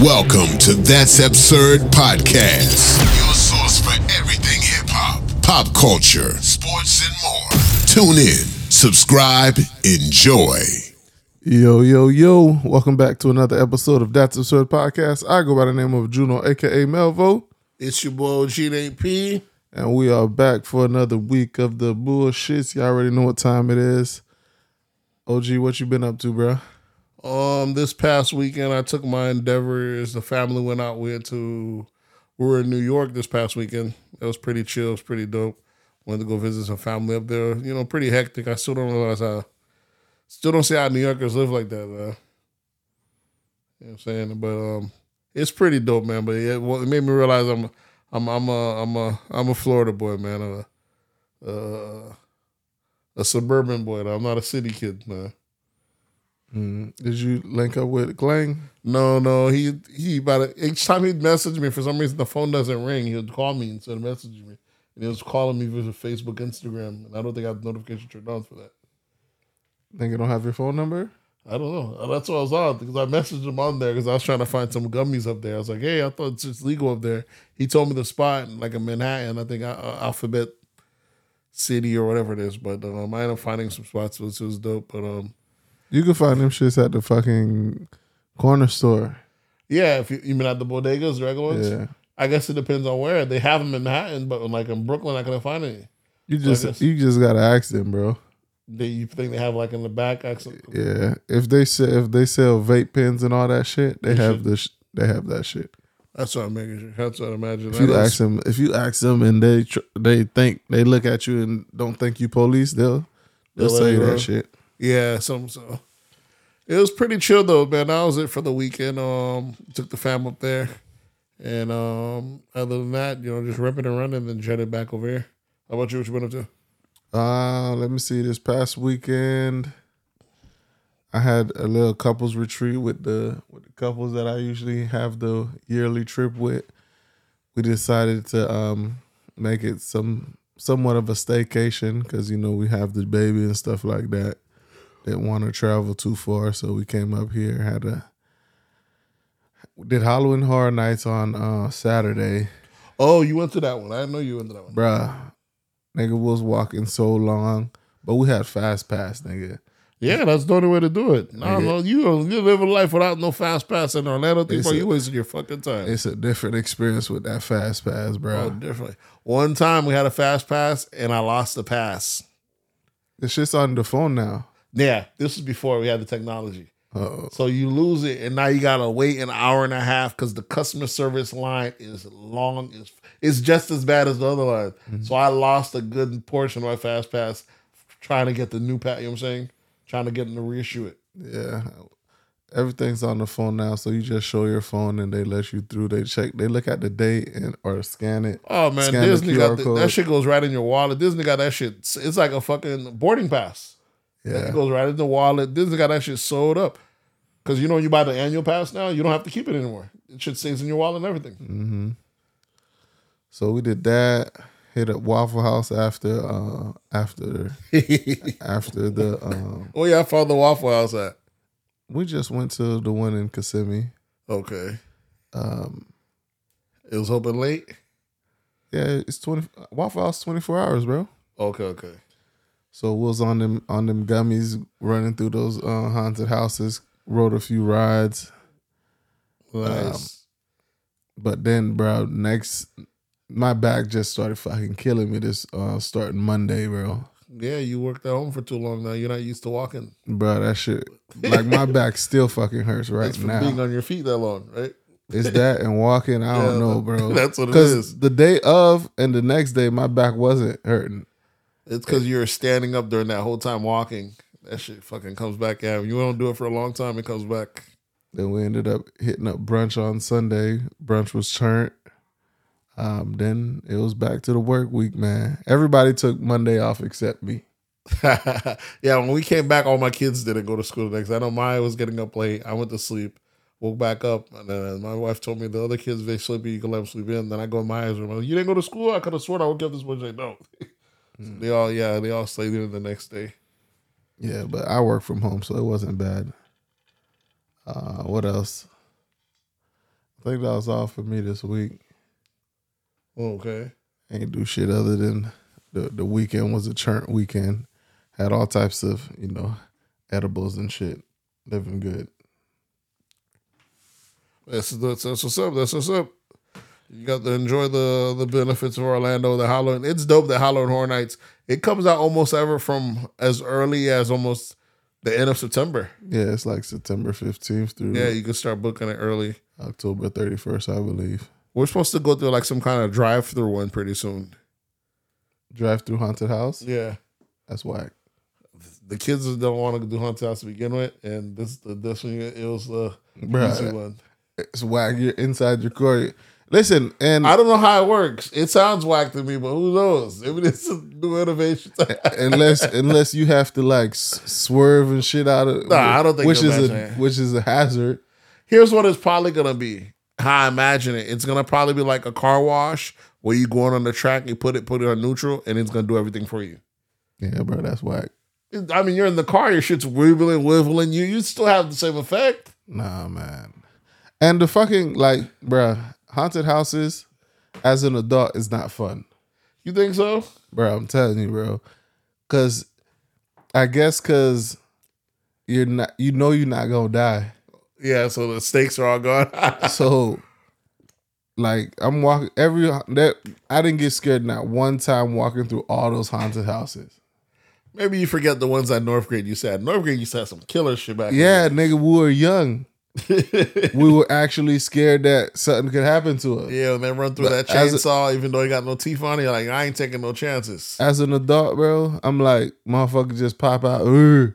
Welcome to That's Absurd Podcast, your source for everything hip hop, pop culture, sports, and more. Tune in, subscribe, enjoy. Yo, yo, yo. Welcome back to another episode of That's Absurd Podcast. I go by the name of Juno, aka Melvo, It's your boy G8P. and we are back for another week of the bullshits. Y'all already know what time it is. OG, what you been up to, bro? Um, this past weekend I took my endeavors. The family went out. We went to we were in New York this past weekend. It was pretty chill. It was pretty dope. Went to go visit some family up there. You know, pretty hectic. I still don't realize how still don't see how New Yorkers live like that, man. You know what I'm saying? But um it's pretty dope, man. But yeah, well, it made me realize I'm I'm I'm a I'm a I'm a Florida boy, man. A, a, a suburban boy. I'm not a city kid, man. Mm, did you link up with Glang? No, no, he he about it. Each time he'd message me, for some reason the phone doesn't ring. He would call me instead of messaging me, and he was calling me via Facebook, Instagram, and I don't think I have notification turned on for that. Think you don't have your phone number? I don't know. That's what I was on because I messaged him on there because I was trying to find some gummies up there. I was like, hey, I thought it's just legal up there. He told me the spot, like in Manhattan, I think uh, Alphabet City or whatever it is. But um, I ended up finding some spots, which was dope. But um, You can find them shits at the fucking corner store. yeah, if you, you mean at the bodegas, the regular ones, Yeah. I guess it depends on where they have them in Manhattan, but like in Brooklyn, I couldn't find any. You So guess- just you just gotta ask them, bro. They, you think they have like in the back? Actually, Yeah. If they sell if they sell vape pens and all that shit, they They have should. the sh- they have that shit. that's what I'm making sure. That's what I imagine. If That you is- ask them, if you ask them and they tr- they think they look at you and don't think you police, they'll they'll They'll say that shit. Yeah, some so. It was pretty chill though, man. That was it for the weekend. Um, took the fam up there, and um, other than that, you know, just ripping and running, and then jetted back over here. How about you? What you been up to? Uh, let me see. This past weekend, I had a little couples retreat with the with the couples that I usually have the yearly trip with. We decided to um make it some somewhat of a staycation because you know we have the baby and stuff like that. Didn't want to travel too far, so we came up here. Had a did Halloween Horror Nights on uh Saturday. Oh, you went to that one. I didn't know you went to that one. Bruh, nigga was walking so long, but we had fast pass, nigga. Yeah, that's the only way to do it. I don't know. You you live a life without no fast pass in Orlando. A- you wasting your fucking time. It's a different experience with that fast pass, Oh, bro. definitely. One time we had a fast pass and I lost the pass. This shit's on the phone now. Yeah, this was before we had the technology. Uh-oh. So you lose it, and now you gotta wait an hour and a half because the customer service line is long. It's, it's just as bad as the other line. Mm-hmm. So I lost a good portion of my fast pass trying to get the new pass. You know what I'm saying? Trying to get them to reissue it. Yeah. Everything's on the phone now, so you just show your phone and they let you through. They check, they look at the date and or scan it. Oh man, Disney got the, that shit goes right in your wallet. Disney got that shit. It's like a fucking boarding pass. Yeah. It goes right in the wallet. Disney got that shit sold up. Cause you know you buy the annual pass now, you don't have to keep it anymore. It shit stays in your wallet and everything. Mm-hmm. So we did that. Hit up Waffle House after uh after after the um Oh yeah, I found the Waffle House at. we just went to the one in Kissimmee. Okay. Um It was open late. yeah, it's twenty Waffle House twenty four hours, bro. Okay, okay. So was on them on them gummies running through those uh, haunted houses, rode a few rides. Nice. But then, bro, next my back just started fucking killing me this uh starting Monday, bro. yeah, you worked at home for too long now. You're not used to walking. Bro, that shit like my back still fucking hurts right That's now. being on your feet that long, right? It's that and walking, I don't know, bro. that's what it Cause the day of and the next day my back wasn't hurting. It's because you're standing up during that whole time walking. That shit fucking comes back at you. You don't do it for a long time, it comes back. Then we ended up hitting up brunch on Sunday. Brunch was turned. Um, then it was back to the work week, man. Everybody took Monday off except me. yeah, when we came back, all my kids didn't go to school the next. I know Maya was getting up late. I went to sleep, woke back up, and then my wife told me the other kids they sleepy. You can let them sleep in. Then I go in Maya's room. I'm like, you didn't go to school. I could have sworn I woke up this morning. She's Like, no. So they all yeah, they all stayed in the next day. Yeah, but I work from home, so it wasn't bad. Uh, what else? I think that was all for me this week. Okay. I ain't do shit other than the the weekend was a churn weekend. Had all types of you know edibles and shit. Living good. That's, that's that's what's up. That's what's up. You got to enjoy the the benefits of Orlando, the Halloween. It's dope. The Halloween Horror Nights. It comes out almost ever from as early as almost the end of September. Yeah, it's like September fifteenth through Yeah, you can start booking it early. October thirty first, I believe. We're supposed to go through like some kind of drive through one pretty soon. Drive through haunted house. Yeah. That's whack. The kids don't want to do haunted house to begin with, and this this one it was the Bruh. easy one. It's whack. You're inside your car. Listen, and I don't know how it works. It sounds whack to me, but who knows? Maybe this is new innovation. unless unless you have to like s- swerve and shit out of Nah, I don't think which is a it. which is a hazard. Here's what it's probably gonna be. How I imagine it. It's gonna probably be like a car wash where you going on the track, you put it put it on neutral, and it's gonna do everything for you. Yeah, bro, that's whack. I mean, you're in the car, your shit's wibbling, wibbling. You you still have the same effect. Nah, man. And the fucking like, bruh, haunted houses as an adult is not fun, You think so? bro. I'm telling you, bro. Cause I guess cause you're not, you know, you're not gonna die. Yeah. So the stakes are all gone. So, like, I'm walking every that I didn't get scared not one time walking through all those haunted houses. Maybe you forget the ones at Northgate. You said Northgate used to have some killer shit back. Yeah, nigga, we were young. We were actually scared that something could happen to us. Yeah, and then run through that But a- chainsaw, even though he got no teeth on it. Like, I ain't taking no chances. As an adult, bro, I'm like, motherfucker just pop out, "Uh,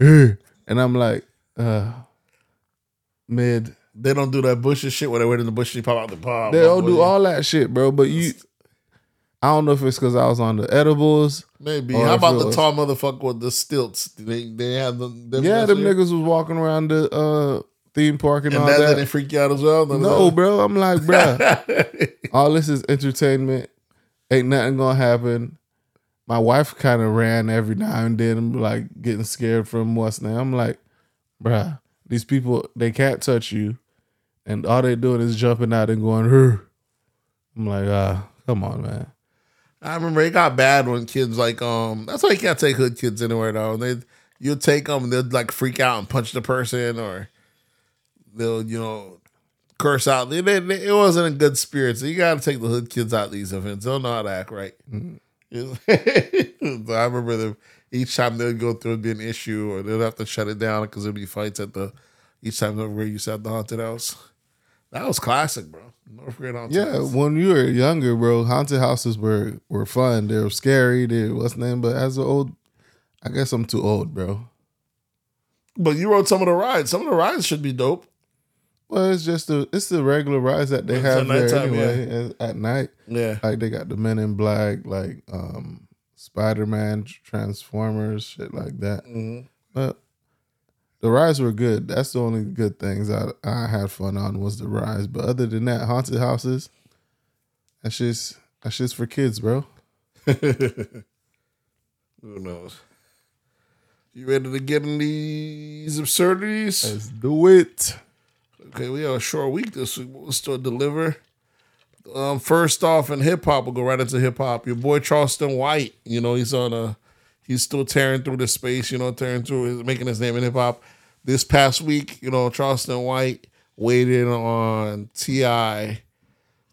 uh," and I'm like, uh, mid. They don't do that bushes shit where they wait in the bush and you pop out the palm. They don't do all that shit, bro. But you, I don't know if it's because I was on the edibles. Maybe. How about it the tall motherfucker with the stilts? They they had them. them Yeah, them niggas was walking around the uh, theme park and, And all that, that. didn't freak you out as well. No, bro. I'm like, bro. all this is entertainment. Ain't nothing gonna happen. My wife kind of ran every now and then, like getting scared from what's name. I'm like, bruh, these people they can't touch you, and all they doing is jumping out and going, Hur. I'm like, ah, come on, man. I remember it got bad when kids like um. That's why you can't take hood kids anywhere though. They you'll take them, and they'll like freak out and punch the person, or they'll you know curse out. They, they, they- it wasn't in good spirits. So you got to take the hood kids out these events. They'll know how to act right. Mm-hmm. so I remember them each time they'd go through it'd be an issue, or they'd have to shut it down because there'd be fights at the each time over where you sat the haunted house. That was classic, bro. Northgate haunted Yeah, house. when you were younger, bro, haunted houses were were fun. They were scary. They what's name, but as an old, I guess I'm too old, bro. But you rode some of the rides. Some of the rides should be dope. Well, it's just the it's the regular rides that they It's have there nighttime, anyway at, at night. Yeah. Like they got the Men in Black, like um Spider Man, Transformers, shit like that. But the rides were good. That's the only good things I I had fun on was the rides. But other than that, haunted houses, that's just that's just for kids, bro. Who knows? You ready to get in these absurdities? Let's do it. Okay, we have a short week this week. We'll still deliver. Um, first off, in hip hop, we'll go right into hip hop. Your boy Charleston White, you know, he's on a, he's still tearing through the space, you know, tearing through, his, making his name in hip hop. This past week, you know, Charleston White waited on Ti,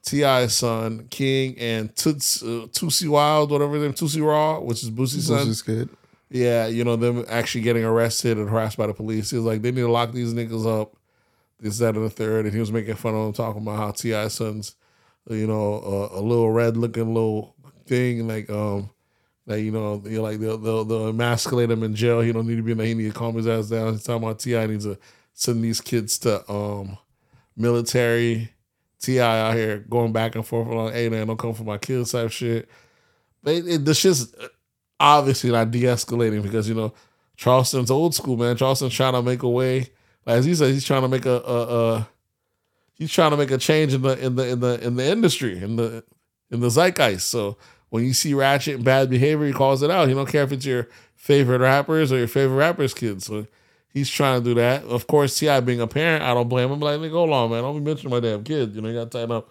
Ti's son King and Toots, uh, Tootsie Wild, whatever his name, Tootsie Raw, which is Boosie's son. Is good. Yeah, you know, them actually getting arrested and harassed by the police. He was like, they need to lock these niggas up. This, that, and the third. And he was making fun of them, talking about how T.I. son's, you know, a, a little red looking little thing. Like, um, that, you know, you're like, they'll, they'll, they'll emasculate him in jail. He don't need to be in there. He need to calm his ass down. He's talking about T.I. needs to send these kids to um military. T.I. out here going back and forth like, hey, man, don't come for my kids type shit. It, it, the shit's obviously not de-escalating because you know Charleston's old school man. Charleston's trying to make a way. As he said, he's trying to make a, a, a he's trying to make a change in the in the in the in the industry in the in the zeitgeist. So when you see ratchet and bad behavior, he calls it out. He don't care if it's your favorite rappers or your favorite rappers' kids. So He's trying to do that. Of course, Ti being a parent, I don't blame him. Like, nigga, hold on, man. Don't be mentioning my damn kid. You know, you got tighten up.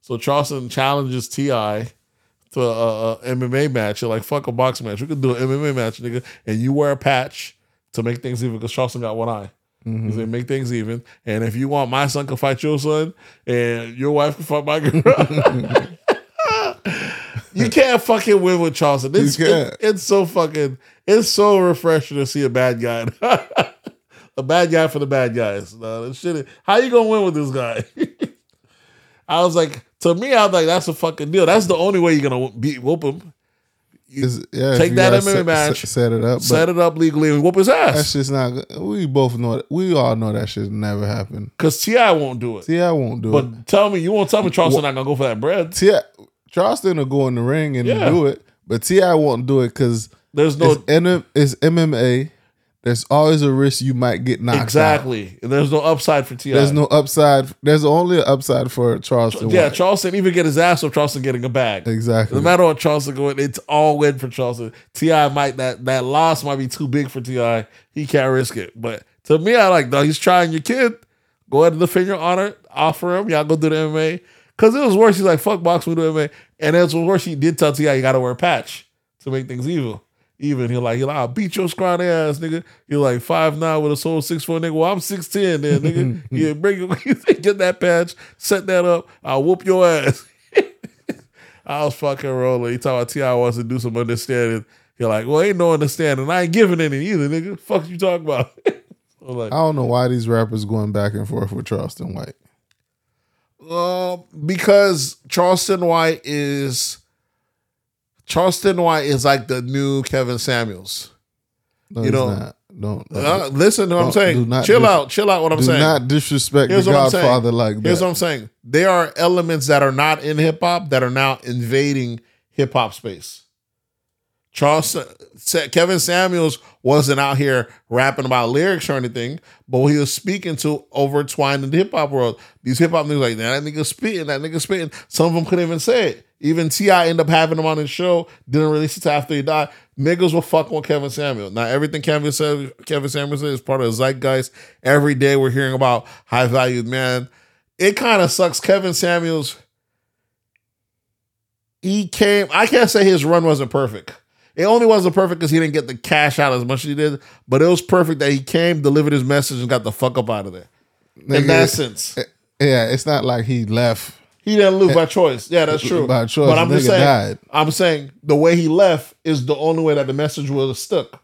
So Charleston challenges Ti to a, a MMA match. You're like, fuck a boxing match. We could do an MMA match, nigga. And you wear a patch to make things even because Charleston got one eye. Mm-hmm. Gonna make things even. And if you want my son to fight your son and your wife can fight my girl, you can't fucking win with Charleston. It's, it- it's so fucking, it's so refreshing to see a bad guy. a bad guy for the bad guys. No, this shit is- how you gonna win with this guy? I was like, to me, I was like, that's a fucking deal. That's the only way you're gonna beat whoop him. Is- yeah, Take that MMA set, match, set- it up. Set it up legally and whoop his ass. that's just not. We both know. We all know that shit never happened. Because Ti won't do it. Ti won't do it. But tell me, you won't tell me Charleston not gonna go for that bread. Ti Charleston will go in the ring and Yeah. do it, but Ti won't do it because There's no it's, N- it's MMA. There's always a risk you might get knocked out. exactly, there's no upside for Ti. There's no upside. There's only an upside for Charleston. yeah, White. Charleston even get his ass off Charleston getting a bag. exactly. No matter what Charleston going, it's all win for Charleston. Ti might that that loss might be too big for Ti. He can't risk it. But to me, I like though he's trying your kid. Go ahead and defend your honor. Offer him. Y'all go do the MMA. Cause it was worse. He's like fuck boxing, we do MMA. And it was worse. He did tell Ti you got to wear a patch to make things evil. Even he like he like I'll beat your scrawny ass nigga. He like five nine with a soul six four nigga. Well I'm six ten then nigga. yeah, bring your, get that patch, set that up. I'll whoop your ass. I was fucking rolling. He talking about Ti wants to do some understanding. He like, well, ain't no understanding. I ain't giving any either, nigga. Fuck you talking about? I'm like, I don't know why these rappers going back and forth with Charleston White. um, because Charleston White is Charleston White is like the new Kevin Samuels. No, You know- not. Don't Uh, listen to what I'm saying. chill dis- out, chill out. What I'm do saying. not disrespect Here's the Godfather like that. Here's what I'm saying. There are elements that are not in hip hop that are now invading hip hop space. Charles Sa- Kevin Samuels wasn't out here rapping about lyrics or anything, but he was speaking to overtwined in the hip hop world. These hip hop niggas like that nigga spitting, that nigga spitting. Some of them couldn't even say it. Even Ti ended up having him on his show, didn't release it after he died. Niggas were fucking with Kevin Samuel. Now everything Kevin said, Kevin Samuels said is part of the zeitgeist. Every day we're hearing about high valued man. It kind of sucks. Kevin Samuels, he came. I can't say his run wasn't perfect. It only wasn't perfect because he didn't get the cash out as much as he did, but it was perfect that he came, delivered his message, and got the fuck up out of there. In that sense, yeah, it's not like he left. He didn't lose by choice. Yeah, that's true. By choice, but I'm just saying. died. I'm saying the way he left is the only way that the message would have stuck.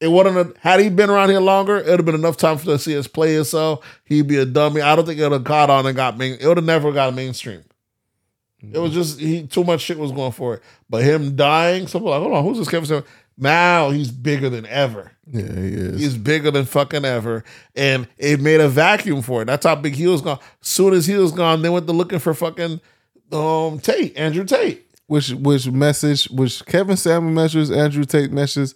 It wouldn't have, had he been around here longer, it would have been enough time for us to see us play himself. He'd be a dummy. I don't think it would have caught on and got main. It would have never got mainstream. It was mm. just he too much shit was going for it. But him dying, someone like, hold on, who's this Kevin Samuels? Now he's bigger than ever. Yeah, he is. He's bigger than fucking ever. And it made a vacuum for it. That's how big he was gone. Soon as he was gone, they went to looking for fucking um Tate, Andrew Tate. which which message which Kevin Samuel measures, Andrew Tate measures,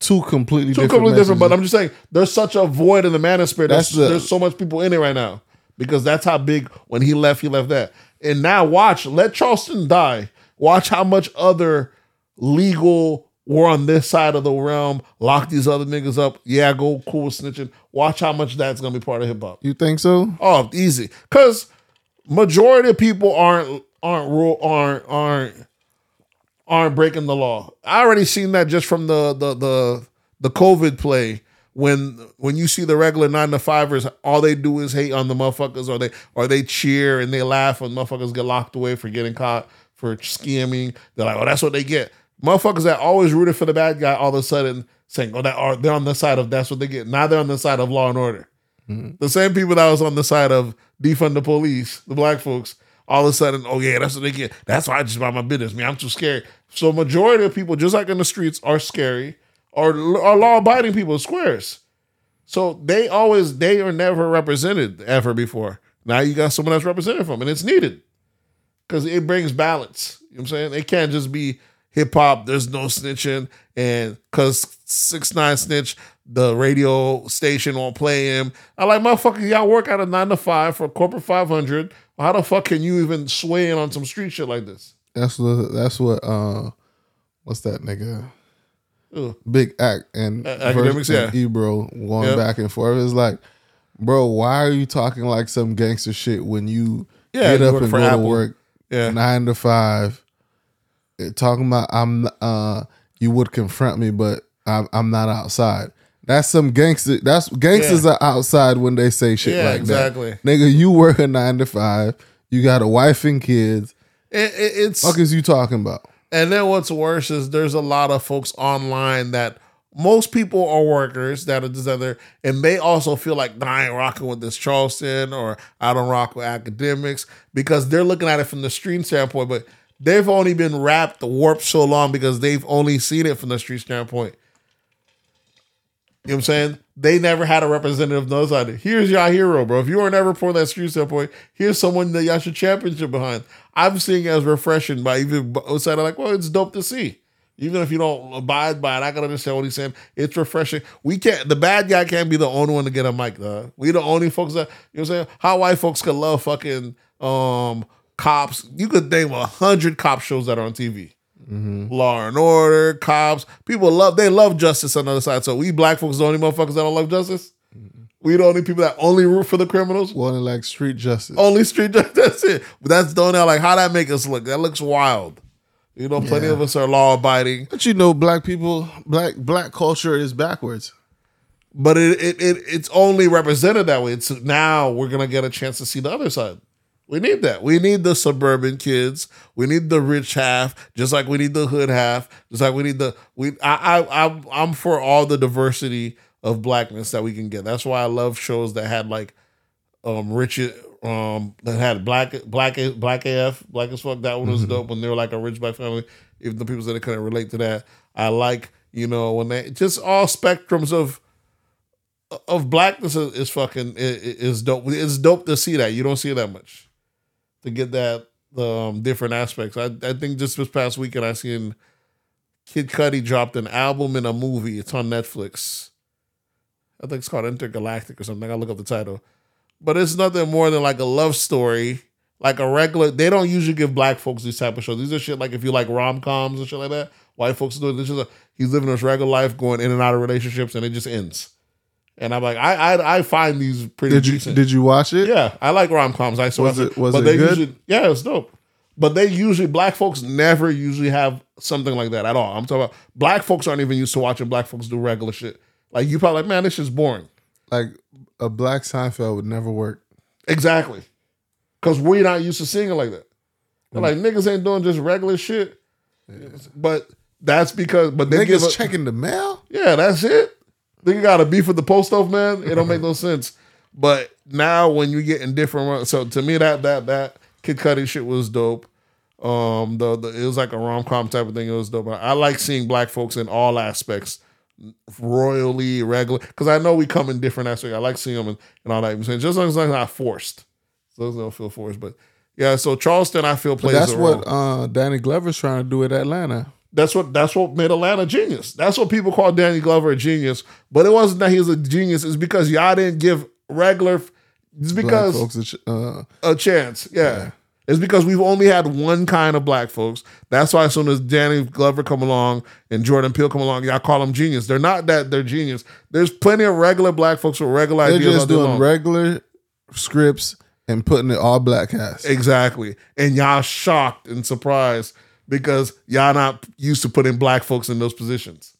two completely Two different completely different, but I'm just saying there's such a void in the manosphere. There's, That's the- there's so much people in it right now because that's how big when he left, he left that. And now watch, let Charleston die. Watch how much other legal were on this side of the realm. Lock these other niggas up. Yeah, go cool with snitching. Watch how much that's gonna be part of hip hop. you think so? Oh, easy. Cause majority of people aren't aren't rule aren't aren't aren't breaking the law. I already seen that just from the the the the COVID play. When when you see the regular nine to fivers, all they do is hate on the motherfuckers, or they or they cheer and they laugh when motherfuckers get locked away for getting caught for scamming. They're like, oh, that's what they get. Motherfuckers that always rooted for the bad guy, all of a sudden saying, oh, that are they're on the side of that's what they get. Now they're on the side of law and order. Mm-hmm. The same people that was on the side of defund the police, the black folks, all of a sudden, oh yeah, that's what they get. That's why I just buy my business. Man, I'm too scared. So majority of people, just like in the streets, are scary, or are law abiding people, squares. So they always they are never represented ever before. Now you got someone that's represented from, and it's needed because it brings balance. You know what I'm saying? It can't just be hip hop. There's no snitching, and because six nine snitch, the radio station won't play him. I like motherfucker. Y'all work out of nine to five for corporate five hundred. How the fuck can you even sway in on some street shit like this? That's what that's what uh what's that nigga? Big Act and, A- Akademiks, yeah. Ebro going Yep. back and forth. It's like, bro, why are you talking like some gangster shit when you Yeah, get up and go Apple. to work Yeah. nine to five, talking about I'm uh you would confront me, but I'm I'm not outside. That's some gangster. That's gangsters Yeah. are outside when they say shit Yeah, like exactly. that. Nigga, you work a nine to five. You got a wife and kids. It, it, it's Fuck is you talking about? And then what's worse is there's a lot of folks online that most people are workers that are just other, and they also feel like "Nah, I ain't rocking with this Charleston or I don't rock with Akademiks because they're looking at it from the street standpoint, but they've only been wrapped warped so long because they've only seen it from the street standpoint. You know what I'm saying? They never had a representative the other side. Here's your hero, bro. If you were never for that street standpoint, here's someone that y'all should championship behind. I'm seeing it as refreshing by even outside of like, well, it's dope to see. Even if you don't abide by it, I can understand what he's saying. It's refreshing. We can't the bad guy can't be the only one to get a mic, though. We the only folks that you know what I'm saying? How white folks could love fucking um cops. You could name a hundred cop shows that are on TV. Law and Order, cops. People love they love justice on the other side. So we black folks the only motherfuckers that don't love justice. We the only people that only root for the criminals. Well, like street justice. Only street justice. That's it. But that's don't know like how that make us look. That looks wild. You know, plenty Yeah. of us are law abiding, But you know, black people, black black culture is backwards. but it, it it it's only represented that way. It's now we're gonna get a chance to see the other side. We need that. We need the suburban kids. We need the rich half, just like we need the hood half. Just like we need the we. I I I'm, I'm for all the diversity of blackness that we can get. That's why I love shows that had like um rich um that had black black black AF black as fuck. That one was dope when they were like a rich black family. Even the people that couldn't relate to that, I like you know when they just all spectrums of of blackness is, is fucking is dope. It's dope to see that. You don't see that much to get that um different aspects. I I think just this past weekend I seen Kid Cudi dropped an album and a movie. It's on Netflix. I think it's called Entergalactic or something. I gotta look up the title. But it's nothing more than like a love story. Like a regular, they don't usually give black folks these type of shows. These are shit like if you like rom coms and shit like that. White folks do it. This is a, he's living his regular life, going in and out of relationships, and it just ends. And I'm like, I I, I find these pretty Did you decent. did you watch it? Yeah, I like rom coms. I saw Was it- was but it they good? usually yeah, it's dope. But they usually black folks never usually have something like that at all. I'm talking about black folks aren't even used to watching black folks do regular shit. Like you probably like, man, this is boring. Like a black Seinfeld would never work. Exactly. Cause we're not used to seeing it like that. They're like niggas ain't doing just regular shit. But that's because but they give Niggas a, checking the mail. Yeah, that's it. Nigga got a beef with the post office man. It don't make no sense. But now when you get in different, so to me that that that Kid Cudi shit was dope. Um, the, the it was like a rom com type of thing. It was dope. I, like seeing black folks in all aspects, royally regular, because I know we come in different aspects. I like seeing them and, and all that. I'm saying just as long as not forced, so as long as they don't feel forced. But yeah, so Charleston I feel plays. That's a role. what uh, Danny Glover's trying to do at Atlanta. That's what that's what made Atlanta genius. That's what people call Danny Glover a genius. But it wasn't that he was a genius. It's because y'all didn't give regular. It's Black because folks, are ch- uh, a chance. Yeah. It's because we've only had one kind of black folks. That's why as soon as Danny Glover come along and Jordan Peele come along, y'all call them genius. They're not that they're genius. There's plenty of regular black folks with regular they're ideas. just all day doing long. regular scripts and putting it all black cast. Exactly. And y'all shocked and surprised because y'all not used to putting black folks in those positions.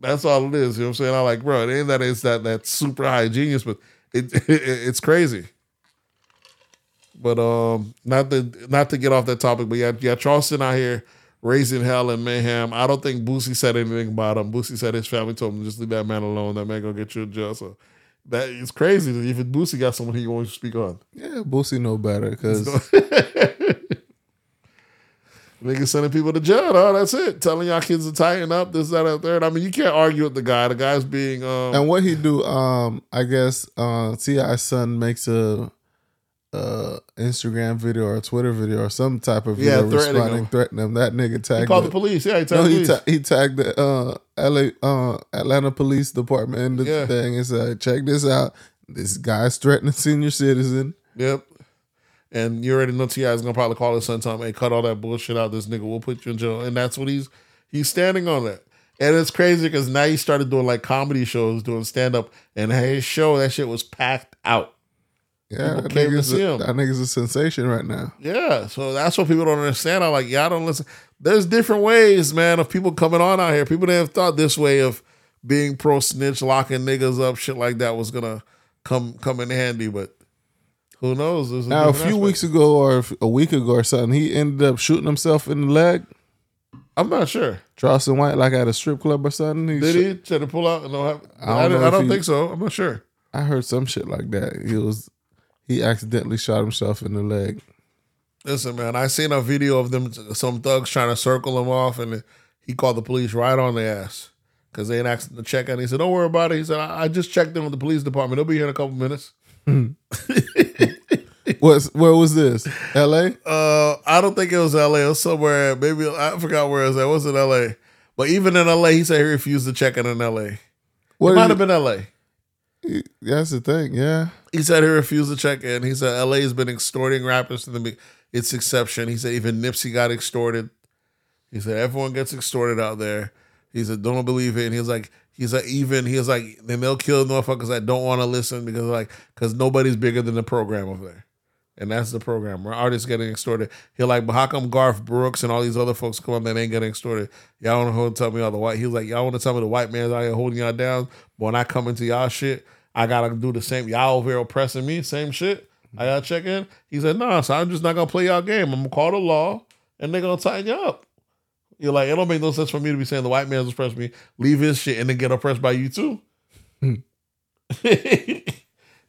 That's all it is. You know what I'm saying? I'm like, bro, it ain't that it's that that super high genius, but it, it it's crazy. But um, not to not to get off that topic, but yeah, yeah, Charleston out here raising hell and mayhem. I don't think Boosie said anything about him. Boosie said his family told him just leave that man alone. That man gonna get you in jail. So that is crazy. Even Boosie got someone he wants to speak on. Yeah, Boosie know better because Niggas sending people to jail. Oh, that's it. Telling y'all kids to tighten up, this, that, and third. I mean, you can't argue with the guy. The guy's being um and what he do, um, I guess uh T.I.'s son makes a uh Instagram video or a Twitter video or some type of Yeah, video threatening responding, him. threatening him. That nigga he called the- the police. Yeah, he No, he, ta- he tagged the uh, LA uh, Atlanta Police Department in the Yeah. thing and said, "Check this out. This guy's threatening senior citizen." Yep. And you already know T.I. is gonna probably call his son, time, hey, cut all that bullshit out. This nigga will put you in jail. And that's what he's he's standing on that. And it's crazy because now he started doing like comedy shows, doing stand up, and his show that shit was packed out. Yeah, People that nigga's, see a, him. that nigga's a sensation right now. Yeah, so that's what people don't understand. I'm like, y'all don't listen. There's different ways, man, of people coming on out here. People didn't have thought this way of being pro snitch, locking niggas up, shit like that was gonna come come in handy. But who knows? Now, a few aspect. weeks ago or a week ago or something, he ended up shooting himself in the leg. I'm not sure. Charleston White, like at a strip club or something. He Did shot- he try to pull out? No, I, I don't I, don't, I don't he- think so. I'm not sure. I heard some shit like that. He was he accidentally shot himself in the leg. Listen, man, I seen a video of them, some thugs trying to circle him off, and he called the police right on the ass because they ain't asked him to check in. He said, "Don't worry about it." He said, "I, I just checked in with the police department. They'll be here in a couple minutes." What's where was this? L.A. Uh, I don't think it was L.A. It was somewhere. Maybe I forgot where it was. At. It wasn't L.A. But even in L.A., he said he refused to check in in L.A. What it might have been L.A. That's the thing. Yeah. He said he refused to check in. He said LA has been extorting rappers to the its exception. He said even Nipsey got extorted. He said everyone gets extorted out there. He said don't believe it. And he was like, he's like even he's like then they'll kill motherfuckers that don't want to listen because like because nobody's bigger than the program over there. And that's the program where artists getting extorted. He'll like, but how come Garth Brooks and all these other folks come on that ain't getting extorted? Y'all want to tell me all the white? He's like, y'all want to tell me the white man's out here holding y'all down, but when I come into y'all shit, I gotta do the same. Y'all over here oppressing me, same shit. I gotta check in. He said, nah, so I'm just not gonna play y'all game. I'm gonna call the law, and they're gonna tighten you up. You're like, it don't make no sense for me to be saying the white man's oppressed me, leave his shit, and then get oppressed by you too. and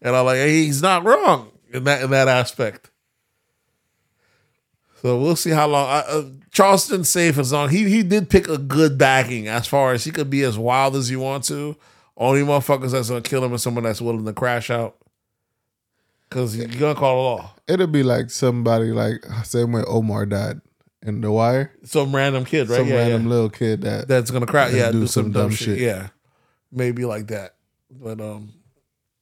I'm like, hey, he's not wrong in that in that aspect. So we'll see how long. Uh, uh, Charleston's safe as long. He he did pick a good backing as far as he could be as wild as you want to. Only motherfuckers that's gonna kill him is someone that's willing to crash out. Cause you're gonna call the law. It'll be like somebody like same way Omar died in The Wire. Some random kid, right? Some yeah, random yeah. little kid that That's gonna and Yeah, do do, some, some dumb, dumb shit. shit. Yeah, maybe like that. But um,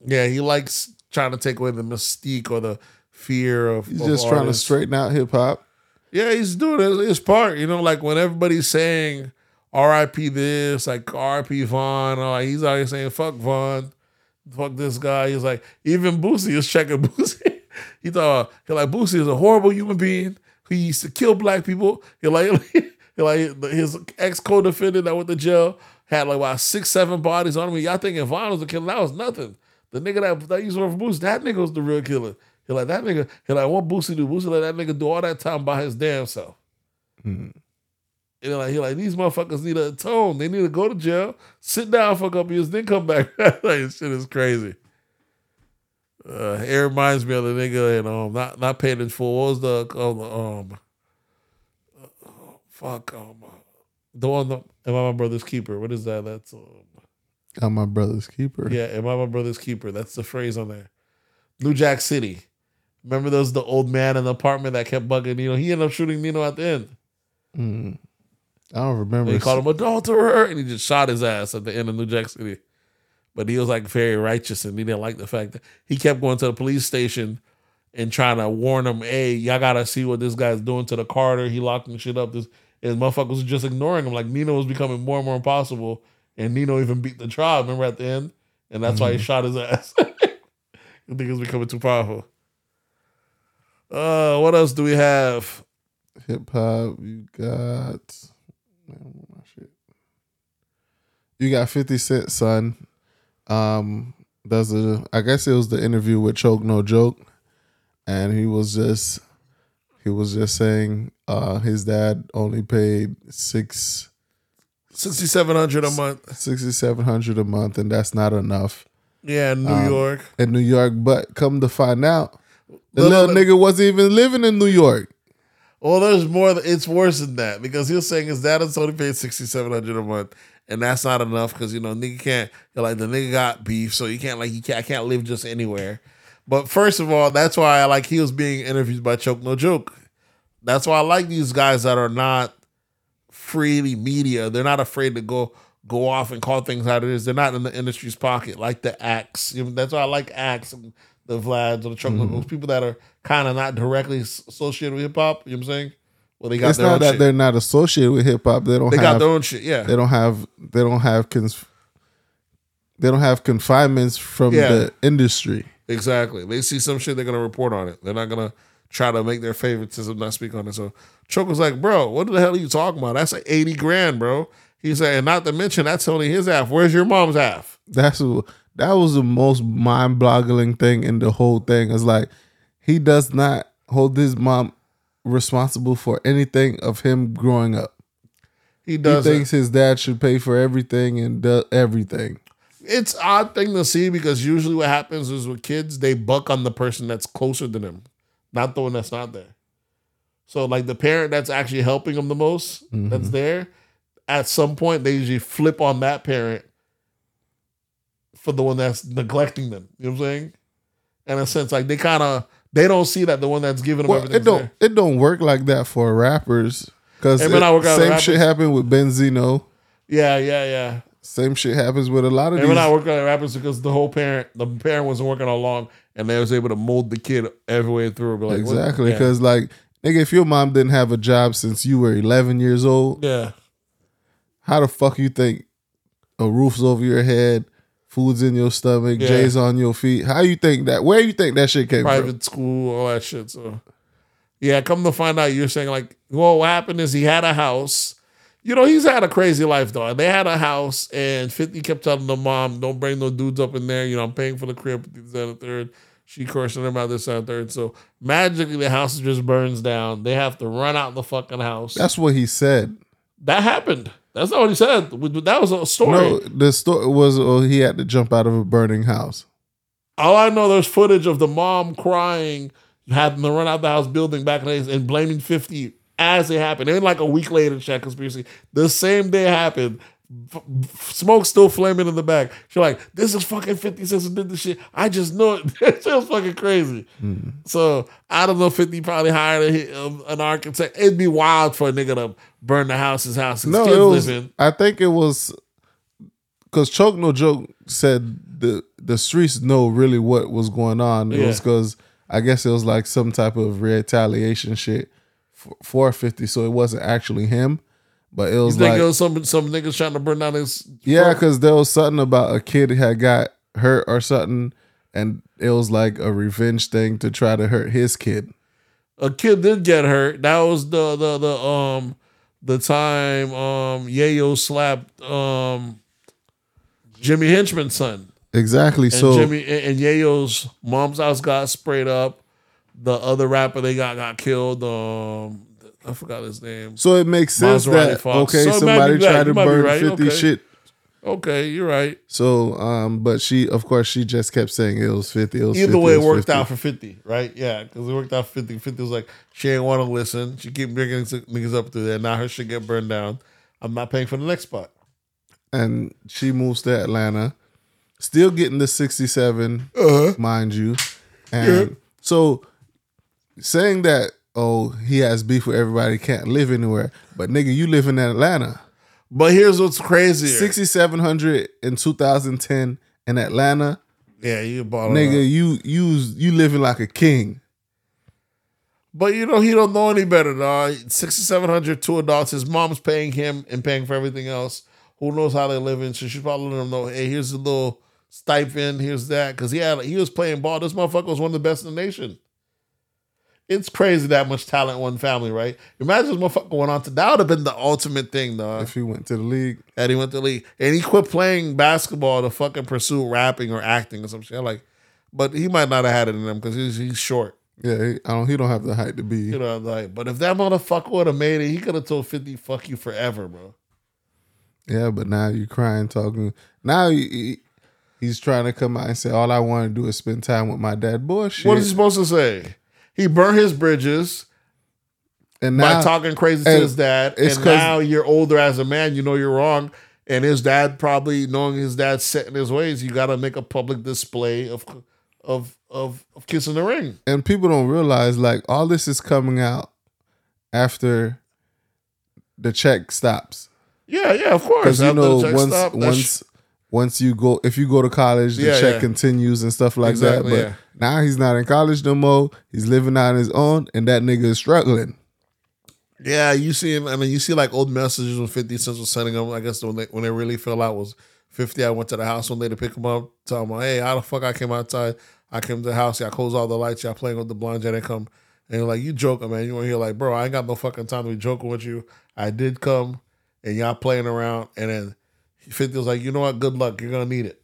yeah, he likes trying to take away the mystique or the fear of. he's of just trying to straighten out hip hop. Yeah, he's doing his, part. You know, like when everybody's saying R.I.P. this, like R.I.P. Von, or like he's here saying fuck Von, fuck this guy. He's like, even Boosie is checking Boosie. he thought he like Boosie is a horrible human being. He used to kill black people. He like, he like his ex co-defendant that went to jail had like about six, seven bodies on him. Y'all thinking Von was the killer? That was nothing. The nigga that, that used to work for Boosie, that nigga was the real killer. He like that nigga. He like what Boosie do? Boosie let that nigga do all that time by his damn self. Mm-hmm. And he like he like these motherfuckers need to atone. They need to go to jail, sit down for a couple years, then come back. like this shit is crazy. Uh, it reminds me of the nigga and um not not paid in full. What was the um, um uh, fuck um the one that, am I my brother's keeper? What is that? That's um I'm my brother's keeper. yeah, am I my brother's keeper? That's the phrase on there. New Jack City. Remember was the old man in the apartment that kept bugging Nino. He ended up shooting Nino at the end. Mm. I don't remember. They called him adulterer, and he just shot his ass at the end of New Jack City. But he was like very righteous, and he didn't like the fact that he kept going to the police station and trying to warn them, "Hey, y'all gotta see what this guy's doing to the Carter. He locking shit up." This and motherfuckers was just ignoring him. Like Nino was becoming more and more impossible, and Nino even beat the trial. Remember at the end, and that's why he shot his ass. I think it's becoming too powerful. Uh, what else do we have? hip hop. You got man, my shit? You got Fifty Cent son. Um, does a I guess it was the interview with Choke No Joke, and he was just he was just saying uh his dad only paid six Sixty seven hundred a month. sixty seven hundred a month, and that's not enough Yeah, in New Um, York. in New York. But come to find out, the No, little no. nigga wasn't even living in New York. Well, there's more. It's worse than that because he was saying his dad is only paid sixty seven hundred a month, and that's not enough because you know nigga can't. You're like the nigga got beef, so you can't like you can't. I can't live just anywhere. But first of all, that's why I like he was being interviewed by Choke No Joke. That's why I like these guys that are not freely media. They're not afraid to go go off and call things how it is. They're not in the industry's pocket like the acts. You know, that's why I like acts and the Vlads or the Choke No mm-hmm. Jokes, people that are kind of not directly associated with hip hop. You know what I'm saying? Well, they got it's their not own that shit. they're not associated with hip hop. They don't They have got their own shit. Yeah. they don't have they don't have cons- they don't have confinements from Yeah. the industry. Exactly. They see some shit, they're gonna report on it. They're not gonna try to make their favoritism not speak on it. So Choke was like, bro, what the hell are you talking about? That's like 80 grand, bro. He said, and not to mention that's only his half. Where's your mom's half? That's that was the most mind-boggling thing in the whole thing. Is like he does not hold his mom responsible for anything of him growing up. He He does thinks his dad should pay for everything and does everything. it's odd thing to see because usually what happens is with kids, they buck on the person that's closer to them, not the one that's not there. So like the parent that's actually helping them the most, mm-hmm. that's there, at some point they usually flip on that parent for the one that's neglecting them. You know what I'm saying? In a sense, like they kind of they don't see that the one that's giving them Well, everything. it don't it don't work like that for rappers because It may not work out with same shit happened with Benzino. Yeah, yeah, yeah. Same shit happens with a lot of And we're not working on rappers because the whole parent, the parent wasn't working on long, and they was able to mold the kid every way through. Like, exactly yeah. because like nigga, if your mom didn't have a job since you were 11 years old, yeah, how the fuck you think a roof's over your head, food's in your stomach, Yeah. J's on your feet? How you think that? Where you think that shit came from? private school, all that shit. So, yeah, come to find out, you're saying like, well, what happened is he had a house. You know, he's had a crazy life though. They had a house, and Fifty kept telling the mom, "Don't bring no dudes up in there." You know, I'm paying for the crib. This and the third. She cursing him out this and the third. So magically, the house just burns down. They have to run out the fucking house. That's what he said. that happened. That's not what he said. That was a story. No, the story was oh, he had to jump out of a burning house. All I know, there's footage of the mom crying, having to run out the house building back in the days and blaming 50 as it happened. And like a week later, check conspiracy. The same day happened. F- Smoke still flaming in the back. She's like, this is fucking 50 Cent who did this shit. I just know it. It was fucking crazy. So I don't know. 50 probably hired a, um, an architect. It'd be wild for a nigga to burn the house, his house, his No, kids it was. live in. I think it was because Choke No Joke said the the streets know really what was going on. It was because I guess it was like some type of retaliation shit for, for fifty. So it wasn't actually him, but it You was think like was some, some niggas trying to burn down his. yeah, because there was something about a kid had got hurt or something, and it was like a revenge thing to try to hurt his kid. a kid did get hurt. That was the the the um the time um Yayo slapped um Jimmy Henchman's son. Exactly. And so Jimmy and, and Yayo's mom's house got sprayed up. The other rapper they got got killed. Um I forgot his name. so it makes sense Maserati that Fox. okay, So somebody tried You to burn right. fifty Okay. shit. Okay, you're right. So, um, but she, of course, she just kept saying it was fifty. It was Either 50, way, it was worked 50. out for 50, right? Yeah, because it worked out for 50. 50 was like, she ain't want to listen. She keep bringing niggas up through there. Now her shit get burned down. I'm not paying for the next spot. and she moves to Atlanta, still getting the sixty-seven, Uh-huh. mind you. And so, saying that, oh, he has beef with everybody, can't live anywhere, but nigga, you live in Atlanta. But here's what's crazy. Sixty-seven hundred in two thousand ten in Atlanta, Yeah, you bought nigga, you you you living like a king. But you know, he don't know any better, dog. 6,700, two adults. His mom's paying him and paying for everything else. Who knows how they're living? So she's probably letting him know, hey, here's a little stipend, here's that. Because he had he was playing ball. This motherfucker was one of the best in the nation. It's crazy that much talent in one family, right? Imagine this motherfucker going on to that would have been the ultimate thing, though. If he went to the league, that he went to the league. And he quit playing basketball to fucking pursue rapping or acting or some shit. Like, but he might not have had it in him because he's he's short. yeah, he, I don't. He don't have the height to be. You know, like, but if that motherfucker would have made it, he could have told 50, fuck you forever, bro. Yeah, but now you crying, talking. Now he, he- he's trying to come out and say, "All I want to do is spend time with my dad." Bullshit. What is he supposed to say? He burned his bridges and by talking crazy to his dad. it's And now you're older as a man, you know you're wrong. And his dad probably knowing his dad set in his ways, you gotta make a public display of of of, of kissing the ring. and people don't realize like all this is coming out after the check stops Yeah, yeah, of course. because you know once stop, that's- once once you go if you go to college the Yeah, check yeah. continues and stuff like Exactly, that. yeah. But now he's not in college no more. He's living on his own, and that nigga is struggling. Yeah, you see, him. I mean, you see like old messages when Fifty Cent was sending them. I guess when they when they really fell out was Fifty. I went to the house one day to pick him up, tell him, "Hey, how the fuck I came outside? I came to the house, y'all closed all the lights, y'all playing with the blinds, y'all didn't come." And you're like, "You joking, man? You want here like, bro? I ain't got no fucking time to be joking with you. I did come, and y'all playing around, and then Fifty was like, you know what? Good luck. You're gonna need it."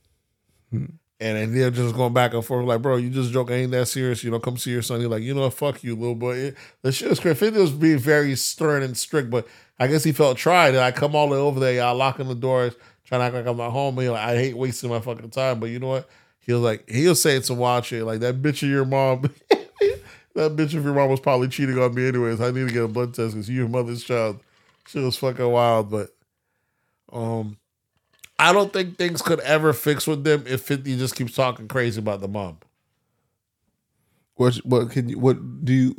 And then they're just going back and forth, like, bro, you just joking, ain't that serious? You know, come see your son. You're like, you know what, fuck you, little boy. The shit was crazy. 50 was being very stern and strict, but I guess he felt tried. And I come all the way over there, y'all locking the doors, trying to act like I'm not home. And like, I hate wasting my fucking time. But you know what? He was like, he'll say some wild shit, like that bitch of your mom. that bitch of your mom was probably cheating on me anyways. I need to get a blood test because you're your mother's child. She was fucking wild, but um I don't think things could ever fix with them if 50 just keeps talking crazy about the mom. What what can you what do you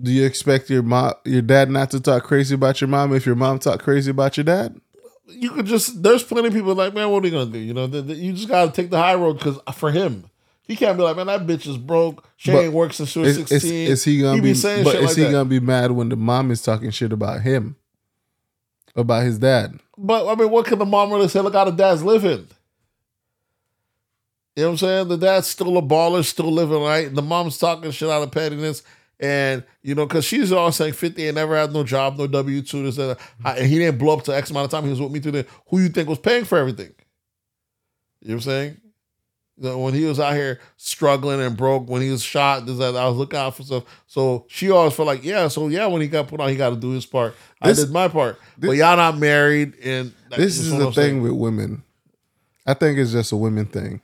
do you expect your mom your dad not to talk crazy about your mom if your mom talk crazy about your dad? You could just, there's plenty of people like, man, what are you going to do? You know, th- th- you just got to take the high road because for him, he can't be like, man, that bitch is broke. She But ain't worked since she was Is, is, 16. is he gonna He be, saying but shit is like he that. gonna be mad when the mom is talking shit about him? About his dad? But I mean, what can the mom really say? Look how the dad's living. You know what I'm saying? The dad's still a baller, still living right. The mom's talking shit out of pettiness. And, you know, because she's all saying 50 ain't never had no job, no W 2. This, and, and he didn't blow up to X amount of time. He was with me through the who you think was paying for everything. You know what I'm saying? When he was out here struggling and broke, when he was shot, this, that, I was looking out for stuff. So she always felt like, yeah, so yeah, when he got put on, he got to do his part. This- I did my part. but y'all not married. And This is the thing with women. I think it's just a women thing.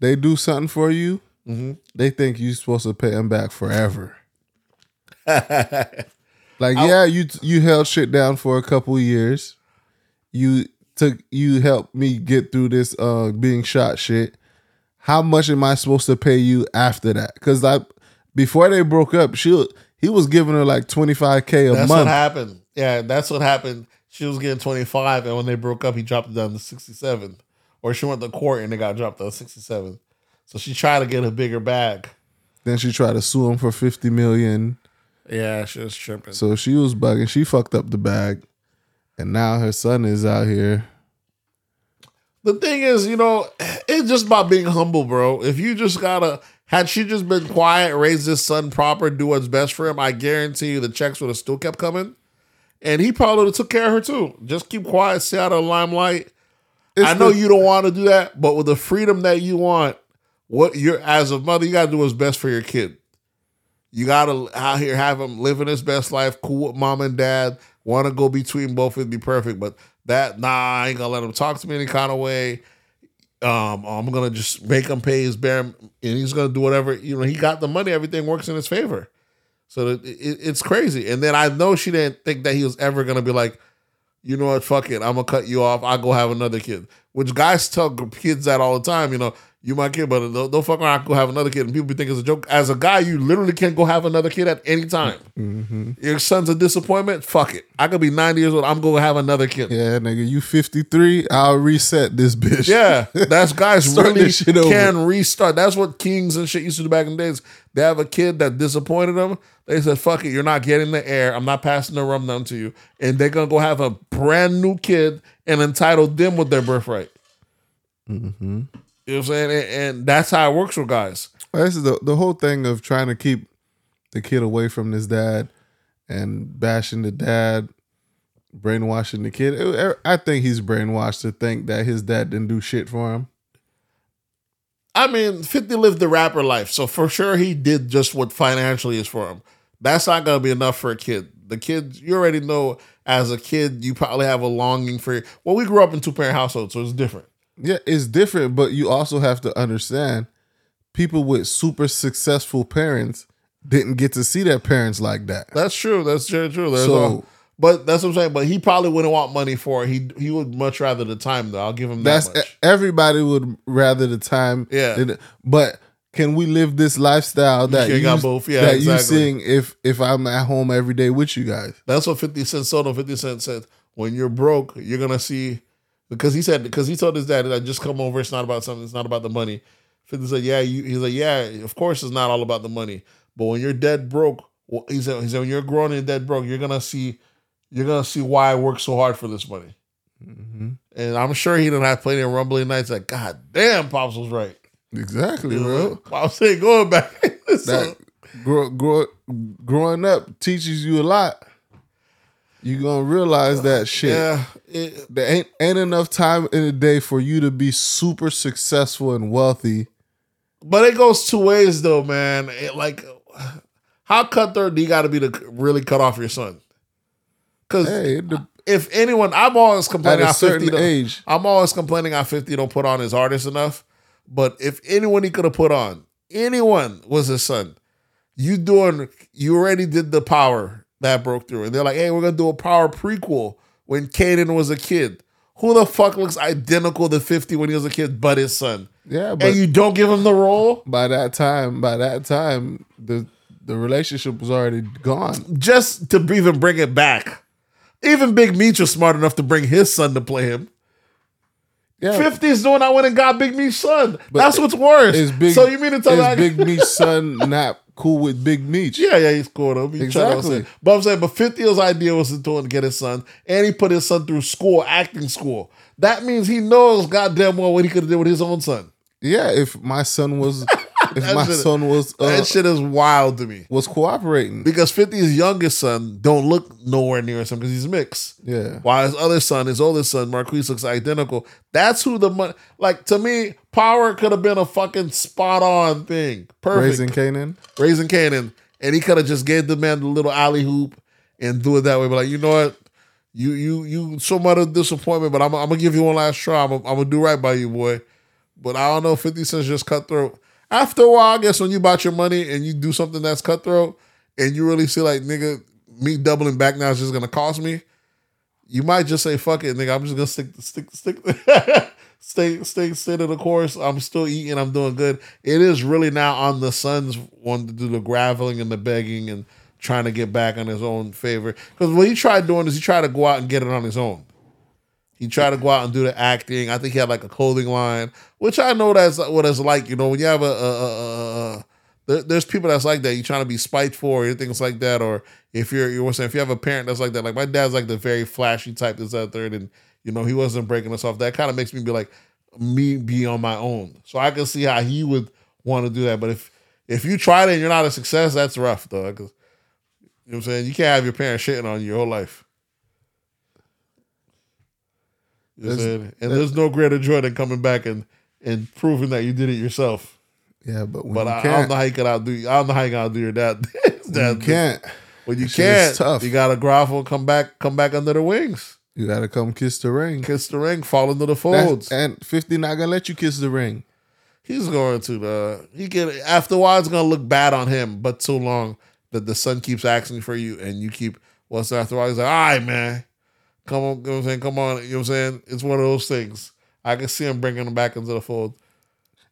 They do something for you, Mm-hmm. they think you're supposed to pay them back forever. Like, yeah, you you held shit down for a couple years. You took you helped me get through this uh being shot shit. How much am I supposed to pay you after that? Because I before they broke up, she he was giving her like twenty five k a That's month. what happened. Yeah, that's what happened. She was getting 25, and when they broke up, he dropped it down to 67. Or she went to court and it got dropped to 67. So she tried to get a bigger bag. Then she tried to sue him for fifty million. Yeah, she was tripping. So she was bugging. She fucked up the bag, and now her son is out here. The thing is, you know, it's just about being humble, bro. If you just gotta, had she just been quiet, raise this son proper, do what's best for him, I guarantee you the checks would have still kept coming. And he probably would have took care of her too. Just keep quiet, stay out of the limelight. It's I know the- you don't want to do that, but with the freedom that you want, what you're as a mother, you gotta do what's best for your kid. You gotta out here have him living his best life, cool with mom and dad. Want to go between both would be perfect, but that nah, I ain't gonna let him talk to me any kind of way. Um, I'm gonna just make him pay his bare, and he's gonna do whatever. You know, he got the money. Everything works in his favor. So it, it, it's crazy. And then I know she didn't think that he was ever gonna be like, you know what, fuck it, I'm gonna cut you off. I'll go have another kid. Which guys tell kids that all the time. You know, you my kid, but don't, don't fuck around. I can go have another kid. And people be thinking it's a joke. As a guy, you literally can't go have another kid at any time. Your son's a disappointment. Fuck it. I could be 90 years old. I'm gonna have another kid. Yeah, nigga, you 53. I'll reset this bitch. Yeah, that's guys really shit over. can restart. That's what kings and shit used to do back in the days. They have a kid that disappointed them. They said, "Fuck it, you're not getting the heir. I'm not passing the rum down to you." And they're gonna go have a brand new kid and entitle them with their birthright. Mm-hmm. You know what I'm saying? And, and that's how it works with guys. This is the the whole thing of trying to keep the kid away from his dad and bashing the dad, brainwashing the kid. It- I think he's brainwashed to think that his dad didn't do shit for him. I mean, 50 lived the rapper life, so for sure he did just what financially is for him. That's not gonna be enough for a kid. The kid, you already know, as a kid, you probably have a longing for. Well, we grew up in two parent households, so it's different. Yeah, it's different, but you also have to understand people with super successful parents didn't get to see their parents like that. That's true. That's very true. There's So- all- but that's what I'm saying. But he probably wouldn't want money for it. He he would much rather the time though. I'll give him that That's much. everybody would rather the time. Yeah. than- but can we live this lifestyle that You you, got both. Yeah, that you exactly. seeing if if I'm at home every day with you guys? That's what 50 Cent told him. 50 Cent said, when you're broke, you're gonna see because he said because he told his dad that just come over, it's not about something, it's not about the money. 50 said, Yeah, you he's like, Yeah, of course it's not all about the money. But when you're dead broke, Well, he said, he said, when you're grown and dead broke, you're gonna see, you're gonna see why I work so hard for this money. Mm-hmm. And I'm sure he didn't have plenty of rumbling nights. Like, God damn, pops was right. Exactly, bro. Pops ain't going back. That grow, grow, growing up teaches you a lot. You gonna realize that shit. yeah, it, There ain't ain't enough time in the day for you to be super successful and wealthy. but it goes two ways though, man. It, like, how cutthroat do you got to be to really cut off your son? Because Hey, de- if anyone, I'm always at complaining. a 50 certain don't- age, I'm always complaining how 50 don't put on his artist enough. But if anyone he could have put on, anyone was his son. You doing you already did the power that broke through. And they're like, hey, we're gonna do a power prequel when Kanan was a kid. Who the fuck looks identical to 50 when he was a kid but his son? yeah, but and you don't give him the role? by that time, by that time, the the relationship was already gone. Just to even bring it back. Even Big Meech was smart enough to bring his son to play him. Yeah, 50's doing I went and got Big Meech's son. But That's what's worse. is big. so you mean to tell that Big Meech's son not cool with Big Meech? Yeah, yeah, he scored him. He Exactly. But I'm saying, but 50's idea was to get his son, and he put his son through school, acting school. That means he knows goddamn well what he could have done with his own son. Yeah, if my son was, if That my shit- son was uh, that shit is wild to me. was cooperating. Because 50's youngest son don't look nowhere near him because he's mixed. Yeah, While his other son, his oldest son, Marquise, looks identical. That's who the money. Like to me, Power could have been a fucking spot on thing. Perfect. raising Kanan. Raising Kanan, and he could have just gave the man the little alley hoop and do it that way. But like, you know what? You you you so much of disappointment, but I'm, I'm gonna give you one last try. I'm, gonna- I'm gonna do right by you, boy. But I don't know. Fifty cents just cutthroat. After a while, I guess when you bought your money and you do something that's cutthroat, and you really see like nigga, me doubling back now is just gonna cost me. You might just say fuck it, nigga. I'm just gonna stick stick stick stay stay stay to the course. I'm still eating. I'm doing good. It is really now on the son's one to do the graveling and the begging and trying to get back on his own favor. Because what he tried doing is he tried to go out and get it on his own. He tried to go out and do the acting. I think he had like a clothing line, which I know that's what it's like. You know, when you have a, a, a, a, a there, there's people that's like that. You're trying to be spiteful or things like that. Or if you're, you were saying, if you have a parent that's like that, like my dad's like the very flashy type that's out there, and you know he wasn't breaking us off. That kind of makes me be like me be on my own. So I can see how he would want to do that. But if if you tried it and you're not a success, that's rough, though. Cause, you know what I'm saying? You can't have your parents shitting on you your whole life. You know There's-? And there's no greater joy than coming back and and proving that you did it yourself. Yeah, but But you I, I don't know how you can outdo. I don't know how you can outdo your dad. when you can't, When you can't, tough. you gotta grovel, come back, come back under the wings, you gotta come kiss the ring. kiss the ring, fall into the That's- folds. and fifty not gonna let you kiss the ring. He's going to the. He can after a while. It's gonna look bad on him, but so long that the son keeps asking for you, and you keep. Once after a while, he's like, "All right, man, come on." You know what I'm saying? Come on. You know what I'm saying? It's one of those things. I can see him bringing him back into the fold.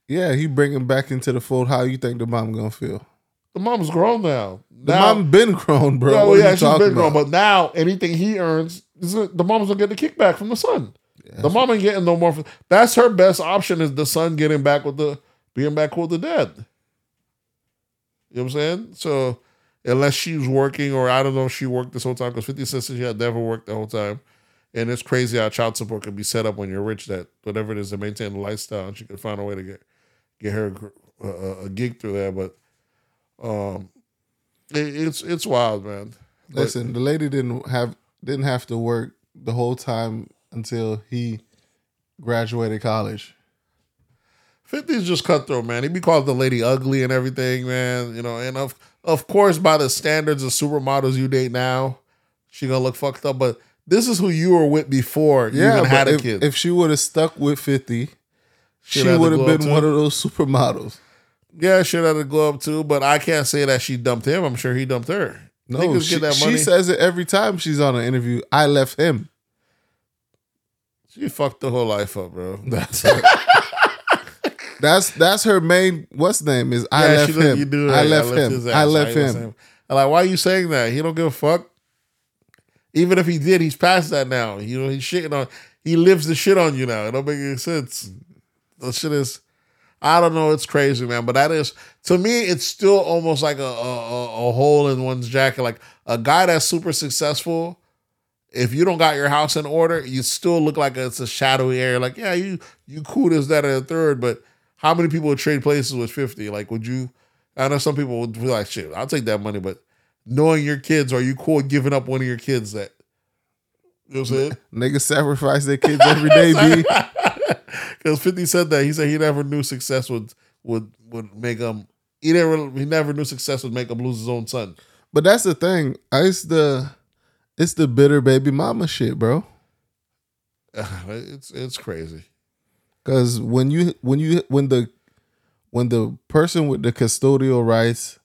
Yeah, he bring him back into the fold. How you think the mom gonna feel? The mom's grown now. The now, mom been grown, bro. Yeah, what yeah, she's been grown, about? but now anything he earns, the mom's gonna get the kickback from the son. the mom ain't getting no more. That's her best option is the son getting back with the being back with the dad. You know what I'm saying? So unless she's working, or I don't know if she worked this whole time, because 50 Cent said she had never worked the whole time. And it's crazy how child support can be set up when you're rich, that whatever it is to maintain the lifestyle, and she could find a way to get get her a, a, gig through there. But um, it, it's it's wild, man. But- Listen, the lady didn't have didn't have to work the whole time until he graduated college. 50 is just cutthroat, man. He be called the lady ugly and everything, man. You know, and of of course, by the standards of supermodels you date now, she gonna look fucked up. But this is who you were with before you Yeah, even had a if, kid. if she would have stuck with fifty, she have would have been one of those supermodels. yeah, she had to glow up too, but I can't say that she dumped him. I'm sure he dumped her. No, she, she says it every time she's on an interview. I left him. She fucked the whole life up, bro. That's her. that's that's her main. What's name is I Yeah, left him. I left his him. I left left him. I'm like, why are you saying that? He don't give a fuck. Even if he did, he's past that now. You know, he's shitting on. He lives the shit on you now. It don't make any sense. The shit is. I don't know. It's crazy, man. But that is to me, it's still almost like a a, a hole in one's jacket. Like a guy that's super successful. If you don't got your house in order, you still look like it's a shadowy area. Like, yeah, you you cool as that, and the third, but how many people would trade places with 50? Like, would you I know some people would be like, shit, I'll take that money, but knowing your kids, are you cool giving up one of your kids that you know what I'm saying? Niggas sacrifice their kids every day, B. Because Fifty said that he said he never knew success would would would make him. He never he never knew success would make him lose his own son. But that's the thing. It's the it's the bitter baby mama shit, bro. It's it's crazy. Cause when you when you when the when the person with the custodial rights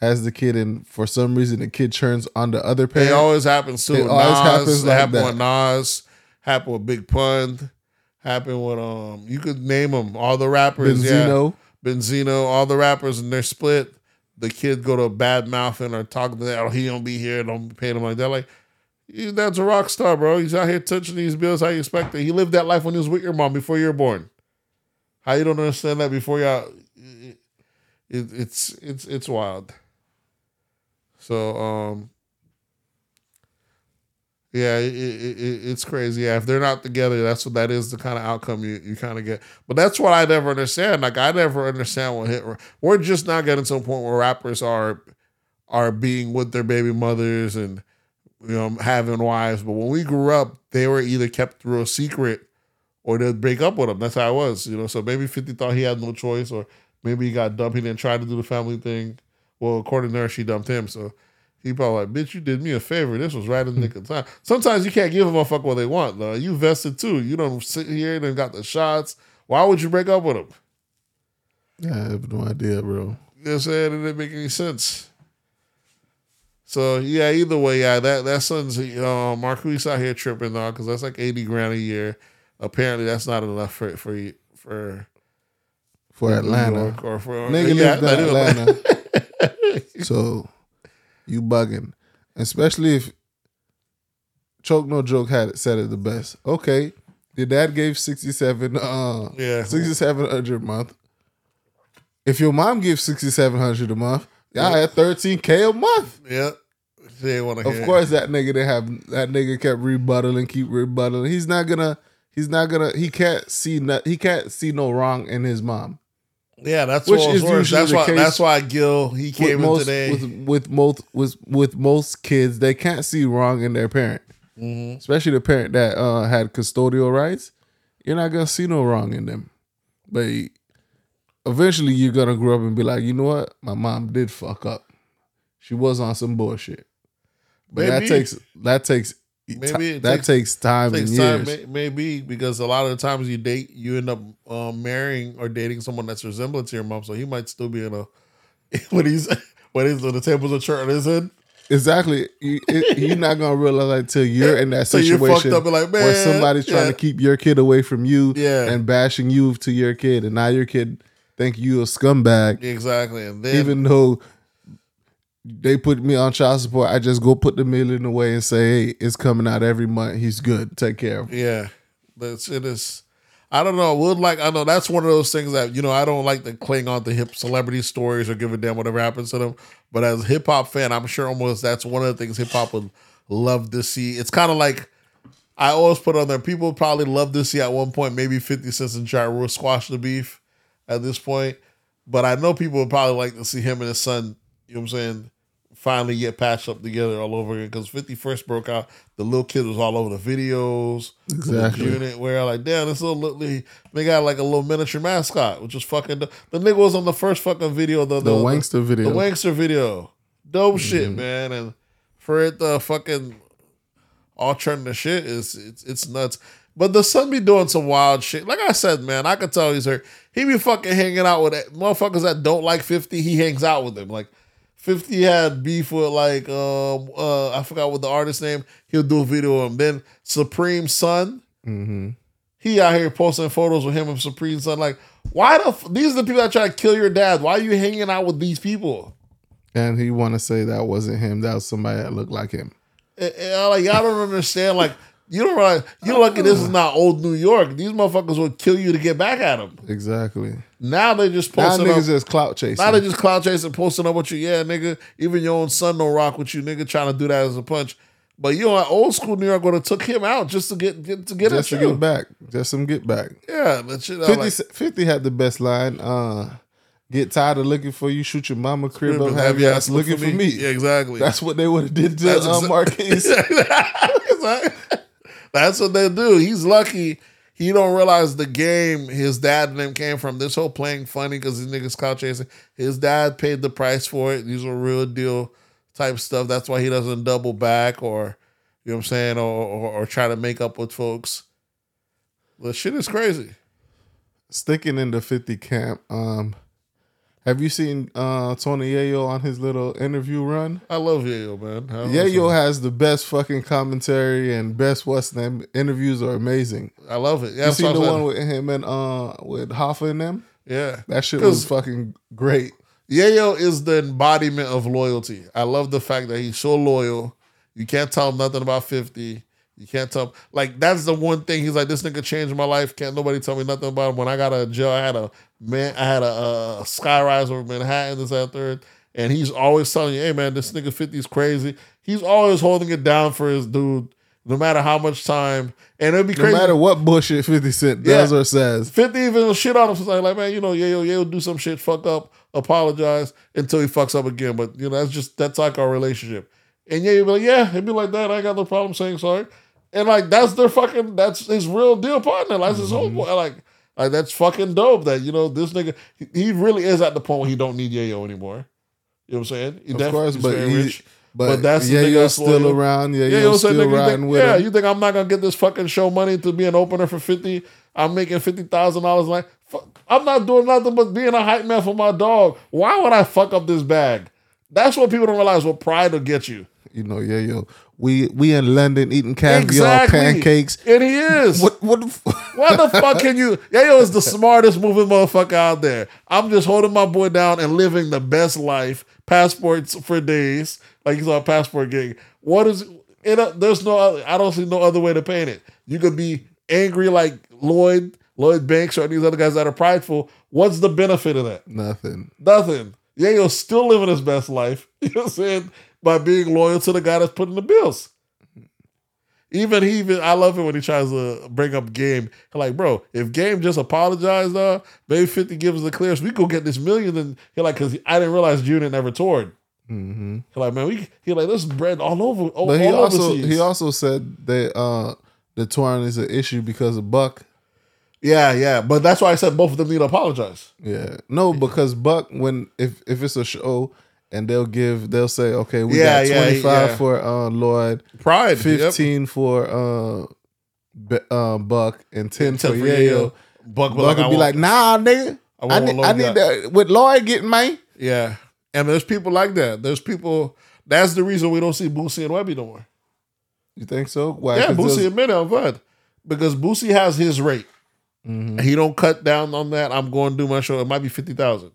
has the kid and for some reason the kid turns on the other parent. It always happens too. It Nas, always happens like happened that. with Nas. Happened with Big Pun. Happened with um. You could name them all the rappers. Benzino. Yeah. Benzino. All the rappers and they're split. The kid go to bad mouthing or talking to that. Oh, he don't be here. Don't pay him like that. Like. That's a rock star, bro. He's out here touching these bills. How you expect it? He lived that life when he was with your mom before you were born. How you don't understand that before y'all? It, it, it's it's it's wild. So um, yeah, it, it, it, it's crazy. Yeah, if they're not together, that's what that is the kind of outcome you, you kind of get. But that's what I never understand. Like I never understand what hit. We're just not getting to a point where rappers are are being with their baby mothers and you know having wives. But when we grew up, they were either kept through a secret or they'd break up with them. That's how it was, you know. So maybe Fifty thought he had no choice, or maybe he got dumped. He didn't try to do the family thing. Well, according to her, she dumped him. So he probably like, bitch, you did me a favor. This was right in the hmm. nick of time. Sometimes you can't give a motherfucker what they want, though. You vested too. You don't sit here and got the shots. Why would you break up with him? Yeah, I have no idea, bro. You know what I'm saying? It didn't make any sense. So yeah, either way, yeah, that that son's uh, Marquise out here tripping though, because that's like eighty grand a year. Apparently, that's not enough for for for For Atlanta. Or for Nigga yeah, lived in Atlanta. so you bugging. Especially if Choke No Joke had it, said it the best. Okay. Your dad gave 67 uh Yeah. 6700 a month. If your mom gives 6700 a month, y'all had 13k a month. Yeah, they want to. Of course that nigga they have that nigga kept rebuttaling, keep rebuttaling. He's not gonna he's not gonna he can't see no, he can't see no wrong in his mom. Yeah, that's Which what is worse. That's why. case That's why Gil he came most, in today. With, with most with with most kids, they can't see wrong in their parent, Mm-hmm. especially the parent that uh, had custodial rights. You're not gonna see no wrong in them, but eventually you're gonna grow up and be like, you know what, my mom did fuck up. She was on some bullshit, but that takes that takes Maybe it that takes- takes, time takes and time, years. maybe because a lot of the times you date, you end up um, marrying or dating someone that's resemblant to your mom, so he might still be in a when he's when he's when the tables are turning his head. Exactly. You, it, you're not gonna realize until you're in that So situation and like, where somebody's trying yeah. to keep your kid away from you Yeah. and bashing you to your kid, and now your kid think you a scumbag, Exactly, and then even though they put me on child support. I just go put the million away and say, "Hey, it's coming out every month. He's good. Take care of him." Yeah, that's it is. I don't know. I would like. I know that's one of those things that you know. I don't like to cling on to hip celebrity stories or give a damn whatever happens to them. But as a hip hop fan, I'm sure almost that's one of the things hip hop would love to see. It's kind of like I always put on there. People probably love to see at one point maybe Fifty Cent and Ja Rule squash the beef at this point. But I know people would probably like to see him and his son. You know what I'm saying? Finally get patched up together all over again because 50 first broke out. The little kid was all over the videos. Exactly. The unit where like, damn, this little, little they got like a little miniature mascot, which was fucking the, the nigga was on the first fucking video, the The Wanksta video. the Wanksta video, dope shit, Mm-hmm. man, and for it to fucking all turn to shit is it's it's nuts. But the son be doing some wild shit. Like I said, man, I could tell he's hurt. He be fucking hanging out with that- motherfuckers that don't like 50. He hangs out with them. Like 50 had beef with like um uh I forgot what the artist name. He'll do a video of him. Then Supreme Son. Mm-hmm. He out here posting photos with him and Supreme Son. Like, why the f- these are the people that try to kill your dad? Why are you hanging out with these people? And he want to say that wasn't him. That was somebody that looked like him. And- and like y'all don't understand. Like You don't realize you're lucky this is not old New York. These motherfuckers would kill you to get back at them. Exactly. Now they just posting Now niggas up. just clout chasing. Now they just clout chasing, posting up with you. Yeah, nigga. Even your own son don't rock with you, nigga. Trying to do that as a punch. But you know, like old school New York would have took him out just to get, get to get just at to you. get back. Just some get back. Yeah, but shit. I 50, like, 50 had the best line. Uh, get tired of looking for you, shoot your mama crib up, have your your ass looking for me. Yeah, exactly. That's what they would have did to That's uh, exa- Marquise. Exactly. That's what they do. He's lucky. He don't realize the game his dad and them came from. This whole playing funny because these niggas clout chasing. His dad paid the price for it. These are real deal type stuff. That's why he doesn't double back or you know what I'm saying, or or, or try to make up with folks. The shit is crazy. Sticking in the 50 camp, um, have you seen uh, Tony Yayo on his little interview run? I love Yayo, man. I Yayo has the best fucking commentary and best what's name interviews are amazing. I love it. Yeah, You seen the one with him and uh with Hoffa and them? yeah. That shit was fucking great. Yayo is the embodiment of loyalty. I love the fact that he's so loyal. You can't tell him nothing about 50. You can't tell him. Like, that's the one thing. He's like, this nigga changed my life. Can't nobody tell me nothing about him. When I got out of jail, I had a man, I had a, uh skyrise over Manhattan, this, third. And he's always telling you, hey, man, this nigga 50 is crazy. He's always holding it down for his dude, no matter how much time. And it'd be crazy. No matter what bullshit 50 Cent does Yeah. or says. 50 even shit on him sometimes. Like, man, you know, yeah, yo, yeah, do some shit, fuck up, apologize until he fucks up again. But, you know, that's just, that's like our relationship. And yeah, you'd be like, yeah, it'd be like that. I got no problem saying sorry. And like, that's their fucking, that's his real deal partner. That's his whole, boy. like, like, that's fucking dope that, you know, this nigga, he, really is at the point where he don't need Yayo anymore. You know what I'm saying? He Of course, but he, rich. but, But that's yeah, you're still loyal. around. Yeah, Yeah, you're still nigga, riding think, with yeah, him. you think I'm not gonna get this fucking show money to be an opener for fifty? I'm making fifty thousand dollars. Like, fuck, I'm not doing nothing but being a hype man for my dog. Why would I fuck up this bag? That's what people don't realize. What pride will get you. You know, yeah, yo. We we in London eating caviar, Exactly. pancakes. and he is. What what the f- Why the fuck can you? Yayo is the smartest moving motherfucker out there. I'm just holding my boy down and living the best life. Passports for days, like he's on a passport gig. What is it? uh, There's no. Other, I don't see no other way to paint it. You could be angry like Lloyd, Lloyd Banks, or these other guys that are prideful. What's the benefit of that? Nothing. Nothing. Yayo's still living his best life. You know what I'm saying? By being loyal to the guy that's putting the bills. Even he even I love it when he tries to bring up game. Like, bro, if game just apologized, uh, maybe 50 gives us the clearance, we go get this million. And he like, cause I didn't realize Junior never toured. hmm He like, man, we he like this bread all over all, But he also overseas. he also said that uh the touring is an issue because of Buck. yeah, yeah. But that's why I said both of them need to apologize. Yeah. No, because Buck when if if it's a show and they'll give they'll say, okay, we Yeah, got twenty five yeah. for uh Lloyd, Pride. yep. fifteen for uh Be- uh Buck, and ten for for Yayo. Yayo. Buck, Buck like, would be like, nah, nigga. I I, need, I need got." that with Lloyd getting mine. Yeah. And there's people like that. There's people that's the reason we don't see Boosie and Webbie no more. You think so? Why? Yeah, Boosie there's- admitted I'm glad. Because Boosie has his rate. Mhm. He don't cut down on that. I'm going to do my show. It might be fifty thousand.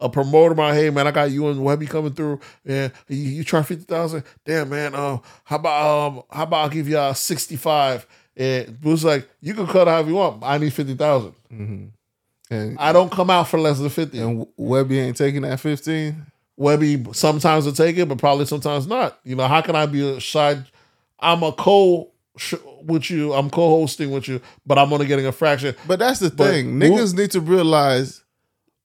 A promoter my hey man, I got you and Webbie coming through. Yeah, you, you try fifty thousand. Damn man, um, how about um, how about I'll give y'all sixty five? And Boosie's like, you can cut however you want. I need fifty thousand. and, I don't come out for less than fifty. and Webbie ain't taking that fifteen. Webbie sometimes will take it, but probably sometimes not. You know, how can I be a side? I'm a co with you. I'm co-hosting with you, but I'm only getting a fraction. But that's the But thing. Niggas need to realize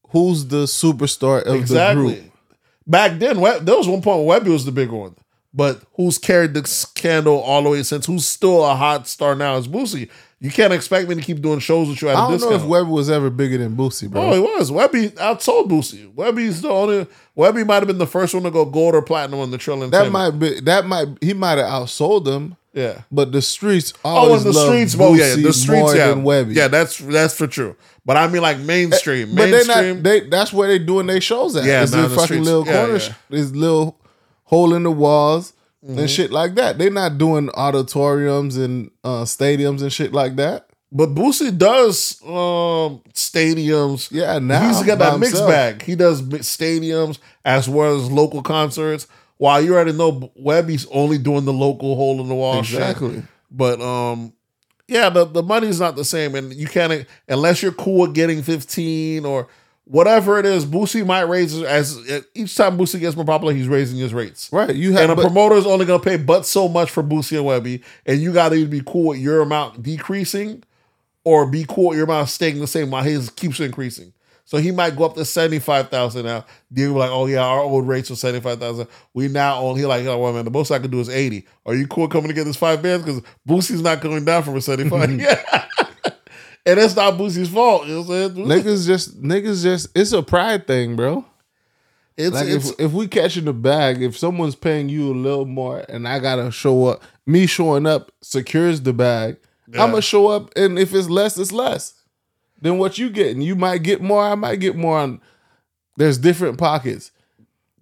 who's the superstar of the Exactly. group. Back then, there was one point where Webbie was the big one, but who's carried the scandal all the way since? Who's still a hot star now is Boosie. You can't expect me to keep doing shows with you at a I don't discount. know if Webbie was ever bigger than Boosie, bro. Oh, he was. Webbie outsold Boosie. Webbie's the only. Webbie might have been the first one to go gold or platinum on the Trillion. that might be that might he might have outsold them, yeah. but the streets Oh, always and the streets, oh yeah, the streets, yeah, Webbie. yeah, that's that's for true. But I mean, like mainstream, but they mainstream. not they. That's where they doing their shows at. Yeah, is nah, fucking streets. little Yeah, corner, yeah. sh- this little hole in the walls Mm-hmm. and shit like that. They're not doing auditoriums and uh, stadiums and shit like that. but Boosie does um stadiums. Yeah, now he's got that mixed bag. He does stadiums as well as local concerts. While you already know Webbie's only doing the local hole in the wall Exactly. shit. But um, yeah, the the money's not the same, and you can't unless you're cool with getting fifteen or whatever it is. Boosie might raise his- as each time Boosie gets more popular, he's raising his rates. Right. You have, And a but- promoter's only gonna pay but so much for Boosie and Webbie, and you gotta either be cool with your amount decreasing, or be cool with your amount staying the same while his keeps increasing. So he might go up to seventy five thousand now. They're like, oh yeah, our old rates were seventy five thousand. We now only like, oh well, man, the most I can do is eighty. Are you cool coming to get this five bands? Because Boosie's not going down from a seventy five. yeah, mm-hmm. and it's not Boosie's fault. You know what I'm saying? niggas just niggas just it's a pride thing, bro. It's Like it's if if we catching the bag, if someone's paying you a little more and I gotta show up, me showing up secures the bag. Yeah. I'm gonna show up, and if it's less, it's less than what you getting. You might get more. I might get more. On there's different pockets.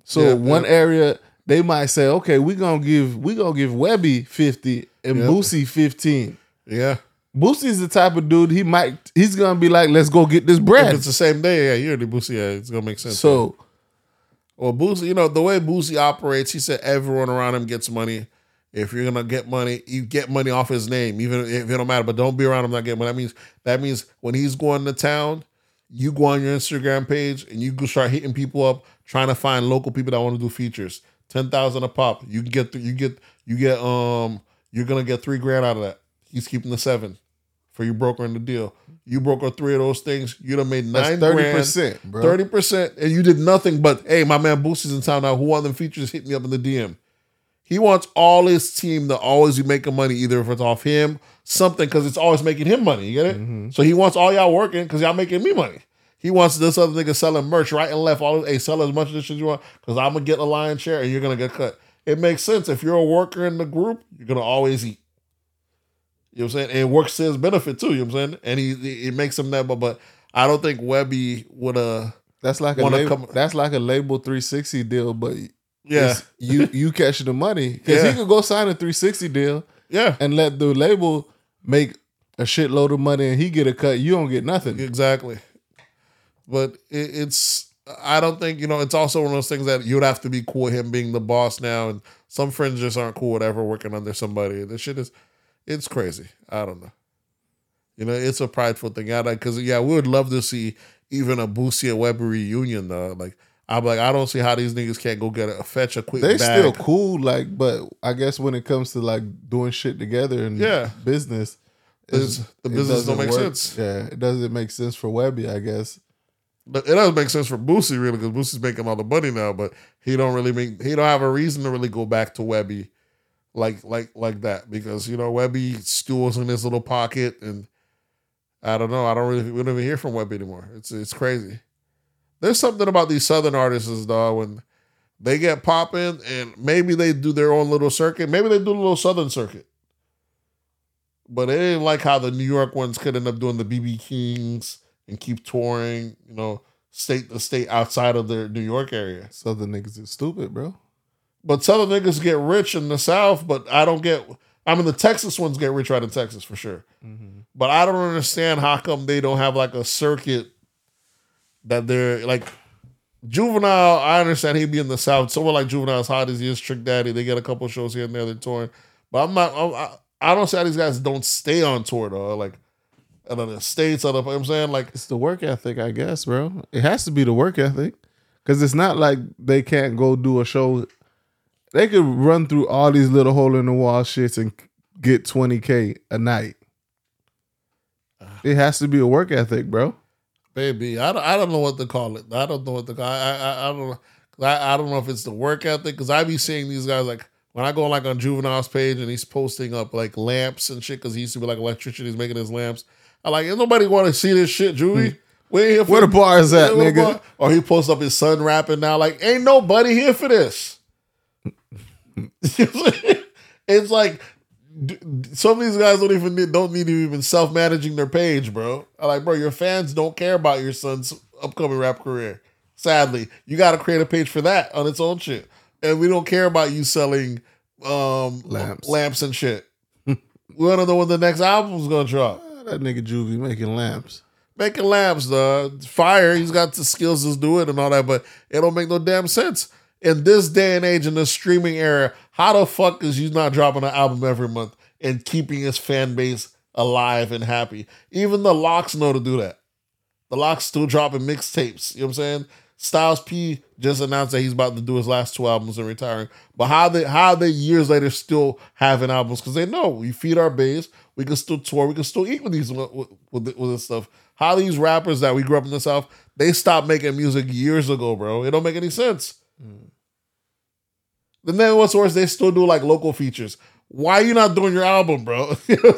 So Yeah, one yeah. area they might say, okay, we gonna give we gonna give Webbie fifty and Yep. Boosie fifteen. yeah. Boosie's the type of dude he might he's gonna be like, let's go get this If bread. it's the same day, yeah, you're the Boosie. Yeah, it's gonna make sense. So Well, Boosie, you know, the way Boosie operates, he said everyone around him gets money. If you're gonna get money, you get money off his name, even if it don't matter. But don't be around him not getting money. That means that means when he's going to town, you go on your Instagram page and you go start hitting people up, trying to find local people that want to do features. Ten thousand a pop. You can get th- you get you get um you're gonna get three grand out of that. He's keeping the seven for you brokering the deal. You broker three of those things, you'd have made that's nine thirty grand. percent, bro. Thirty percent, and you did nothing but, hey, my man Boosie's in town now. Who want them features? Hit me up in the DM. He wants all his team to always be making money, either if it's off him, something, because it's always making him money. You get it? So he wants all y'all working because y'all making me money. He wants this other nigga selling merch right and left. All hey, sell as much of this shit you want because I'm gonna get a lion's share and you're gonna get cut. It makes sense. If you're a worker in the group, you're gonna always eat. You know what I'm saying? And it works to his benefit too. You know what I'm saying? And he it makes him that, but but I don't think Webbie would uh That's like a label, come- that's like a label 360 deal, but yeah you you catching the money because Yeah. he could go sign a 360 deal yeah and let the label make a shitload of money and he get a cut. You don't get nothing. Exactly. But it, it's I don't think you know it's also one of those things that you'd have to be cool with him being the boss now, and some friends just aren't cool with ever working under somebody. This shit is it's crazy. I don't know. You know, it's a prideful thing. Yeah, because yeah, we would love to see even a Boosie and Webbie reunion though. Like I'm like, I don't see how these niggas can't go get a fetch a quick. They bag. still cool, like, but I guess when it comes to like doing shit together and Yeah. business, It's- the business don't make work. sense. Yeah, it doesn't make sense for Webbie, I guess. But it doesn't make sense for Boosie really because Boosie's making all the money now, but he don't really make he don't have a reason to really go back to Webbie like like like that because you know Webbie stools in his little pocket and I don't know I don't really we don't even hear from Webbie anymore. It's it's crazy. There's something about these southern artists though when they get popping and maybe they do their own little circuit, maybe they do a little southern circuit. But it ain't like how the New York ones could end up doing the BB Kings and keep touring, you know, state to state outside of their New York area. Southern niggas is stupid, bro. But Southern niggas get rich in the South, but I don't get. I mean, the Texas ones get rich right in Texas for sure. Mm-hmm. But I don't understand how come they don't have like a circuit that they're like. Juvenile, I understand he'd be in the South. Someone like Juvenile, as hot as he is, Trick Daddy, they get a couple shows here and there. They're touring, but I'm not. I'm, I, I don't see how these guys don't stay on tour though. Like, in the states, other. You know what I'm saying like It's the work ethic, I guess, bro. It has to be the work ethic. Cause it's not like they can't go do a show. They could run through all these little hole in the wall shits and get 20K a night. Ah. It has to be a work ethic, bro. Baby, I don't, I don't know what to call it. I don't know what to call. I I, I don't know. I, I don't know if it's the work ethic because I be seeing these guys like when I go like on Juvenile's page and he's posting up like lamps and shit because he used to be like electrician. He's making his lamps. I like ain't nobody want to see this shit, Juvie. Hmm. We ain't here for Where the bars at, Yeah, nigga? bar- Or he posts up his son rapping now. Like ain't nobody here for this. it's like some of these guys don't even need, don't need to even self managing their page, bro. I'm like, bro, your fans don't care about your son's upcoming rap career. Sadly, you got to create a page for that on its own shit, and we don't care about you selling um Lamps. lamps and shit. we want to know when the next album's gonna drop. Ah, That nigga Juvie making lamps. Making lamps, dog. Fire. He's got the skills to do it and all that, but it don't make no damn sense. In this day and age, in this streaming era, how the fuck is you not dropping an album every month? and keeping his fan base alive and happy. Even the LOX know to do that. The LOX still dropping mixtapes. You know what I'm saying? Styles P just announced that he's about to do his last two albums and retiring. But how they how they years later still having albums? Because they know we feed our base, we can still tour, we can still eat with these with, with, with this stuff. How these rappers that we grew up in the South, they stopped making music years ago, bro. It don't make any sense. Mm. And then what's worse, they still do like local features. Why are you not doing your album, bro? you know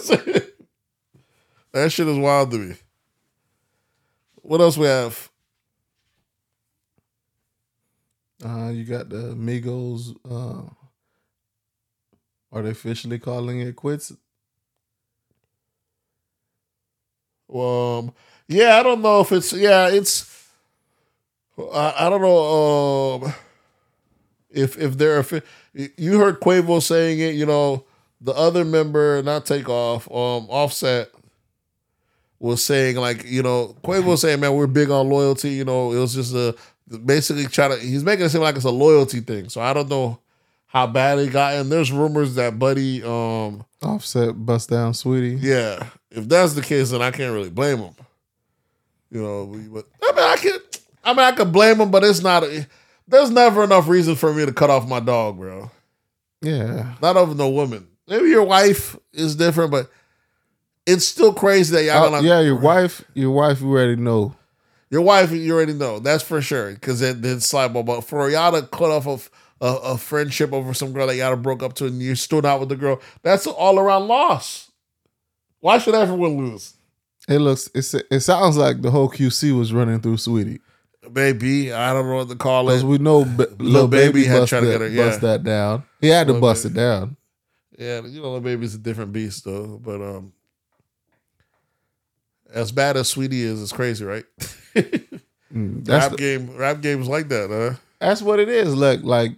that shit is wild to me. What else we have? Uh, you got the Migos. Uh, are they officially calling it quits? Um, yeah, I don't know if it's yeah, it's. I, I don't know um, if if they're you heard Quavo saying it. You know, the other member, not Takeoff, um, Offset was saying like you know Quavo saying man we're big on loyalty. You know, it was just a basically try to he's making it seem like it's a loyalty thing. So I don't know how bad it got. And there's rumors that Buddy um Offset bust down Saweetie. Yeah, if that's the case, then I can't really blame him. You know, but I mean I can I mean I could blame him, but it's not. A, there's never enough reason for me to cut off my dog, bro. Yeah, not over no woman. Maybe your wife is different, but it's still crazy that y'all. Uh, gonna, yeah, your wife, your wife, you already know your wife, you already know. That's for sure. Because it did slide ball. But for y'all to cut off a, a, a, friendship over some girl that y'all broke up to and you stood out with the girl, that's an all around loss. Why should everyone lose? It looks, it's, it sounds like the whole QC was running through Saweetie. Baby, I don't know what to call it. we know B- Lil Baby, baby had tried to get her, yeah. bust that down. He had to bust baby. it down. Yeah, you know, Lil Baby's a different beast though. But um, as bad as Saweetie is, it's crazy, right? mm, rap the, game, rap games like that, huh? That's what it is. Look, like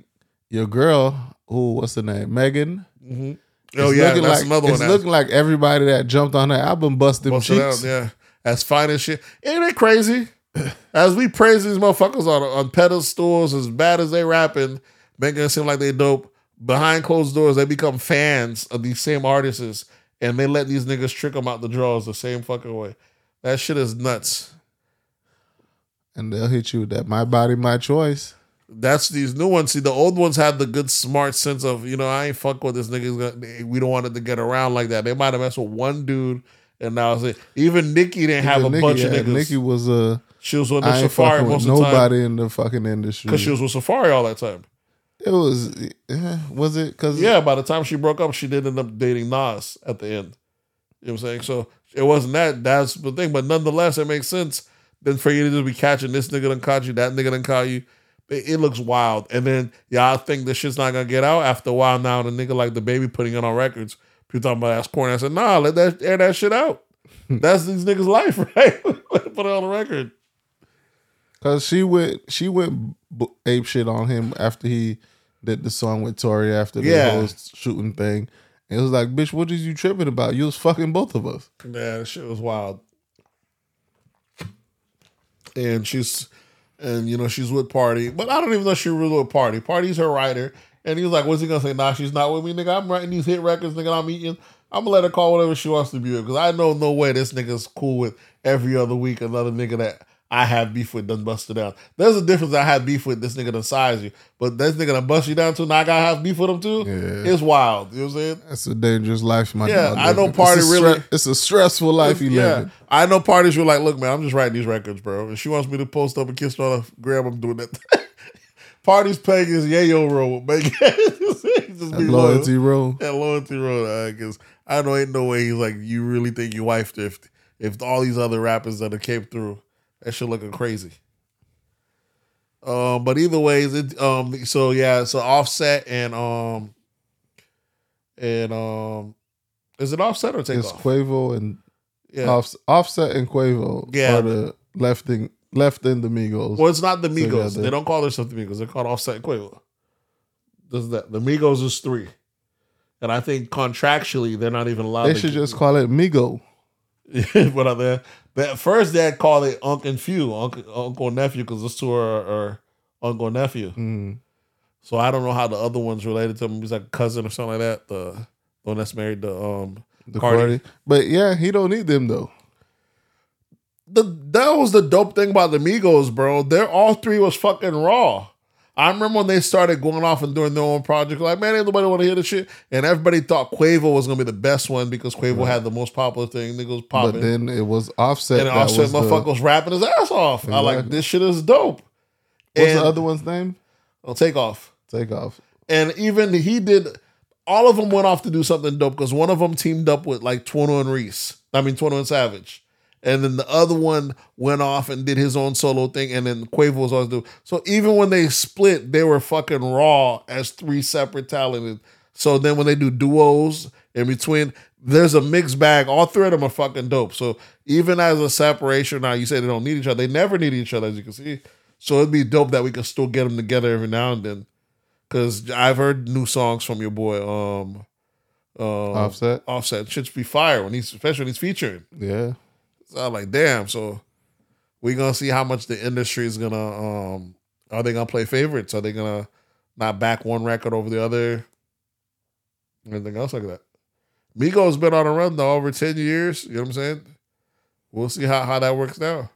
your girl, who what's the name, Megan. Mm-hmm. Oh yeah, that's like, another one. It's looking like everybody that jumped on that album busted them cheeks. Out, yeah, as fine as shit. Ain't it crazy? As we praise these motherfuckers on on pedestals, as bad as they rapping, making it seem like they dope. Behind closed doors, they become fans of these same artists and they let these niggas trick them out the draws the same fucking way. That shit is nuts. And they'll hit you with that my body, my choice. That's these new ones. See, the old ones had the good, smart sense of, you know, I ain't fuck with this niggas. We don't want it to get around like that. They might have messed with one dude, and now it's even Nicki didn't have Even a bunch of niggas. Nicki was a. She was on the Safaree most of the time. Nobody in the fucking industry. Because she was with Safaree all that time. It was, eh, was it? Because yeah, by the time she broke up, she did end up dating Nas at the end. You know what I'm saying? So it wasn't that. That's the thing. But nonetheless, it makes sense. Then for you to just be catching this nigga done caught you, that nigga done caught you. It, it looks wild. And then y'all think this shit's not gonna get out after a while. Now the nigga like the baby putting it on records. People talking about that's corny. I said, nah, let that air that shit out. that's these niggas' life, right? Put it on the record. Cause she went, she went ape shit on him after he did the song with Tory after the yeah. whole shooting thing. And it was like, bitch, what is you tripping about? You was fucking both of us. Yeah, that shit was wild. And she's, and you know, she's with Pardi, but I don't even know she really with Pardi. Pardi's her writer. And he was like, what's he gonna say? Nah, she's not with me, nigga. I'm writing these hit records, nigga. I'm eating. I'm gonna let her call whatever she wants to be with. Because I know no way this nigga's cool with every other week another nigga that I have beef with done busted down. There's a difference. I have beef with this nigga done size you, but this nigga done bust you down too. Now I gotta have beef with him too. Yeah. It's wild. You know what I'm saying? That's a dangerous life, my yeah. I know Pardi it's really. Stre- it's a stressful life you yeah. live. I know parties were like, look, man, I'm just writing these records, bro. If she wants me to post up and kiss her on a gram, I'm doing that. Parties paying his yayo role, man. just be loyalty role. Yeah, loyalty role. Because I know ain't no way he's like, you really think you wifed if if all these other rappers that have came through that shit looking crazy. Um, but either ways, it um so yeah, so offset and um and um is it offset or take it's off? Quavo and yeah. Off, offset and Quavo yeah. are the left in left in the Migos. Well, it's not the Migos. Together. They don't call themselves the Migos. They're called Offset and Quavo. Does that the Migos is three, and I think contractually they're not even allowed. They should just call it Migo. but are there? that first, dad called it uncle and few, uncle, uncle and nephew, because those two are, are uncle and nephew. Mm. So I don't know how the other one's related to him. He's like a cousin or something like that. The the one that's married to um The Cardi. Cardi. But yeah, he don't need them though. the that was the dope thing about the Migos, bro. They're all three was fucking raw. I remember when they started going off and doing their own project, like, man, ain't nobody want to hear the shit. And everybody thought Quavo was gonna be the best one because Quavo had the most popular thing. Niggas popping. But then it was Offset. and that Offset was the, motherfucker was rapping his ass off. I like this shit is dope. what's and the other one's name? I'll Takeoff. Take off. And even he did all of them went off to do something dope because one of them teamed up with like 21 Reese. I mean 21 Savage. And then the other one went off and did his own solo thing, and then Quavo was always doing. So even when they split, they were fucking raw as three separate talented. So then when they do duos in between, there's a mixed bag. All three of them are fucking dope. So even as a separation, now you say they don't need each other. They never need each other, as you can see. So it'd be dope that we could still get them together every now and then. Cause I've heard new songs from your boy, um, uh, Offset. Offset. should be fire when he's especially when he's featuring. Yeah. So I'm like, damn. So we gonna see how much the industry is gonna. um Are they gonna play favorites? Are they gonna not back one record over the other? Anything else like that? Migos been on a run though over ten years. You know what I'm saying? We'll see how how that works now.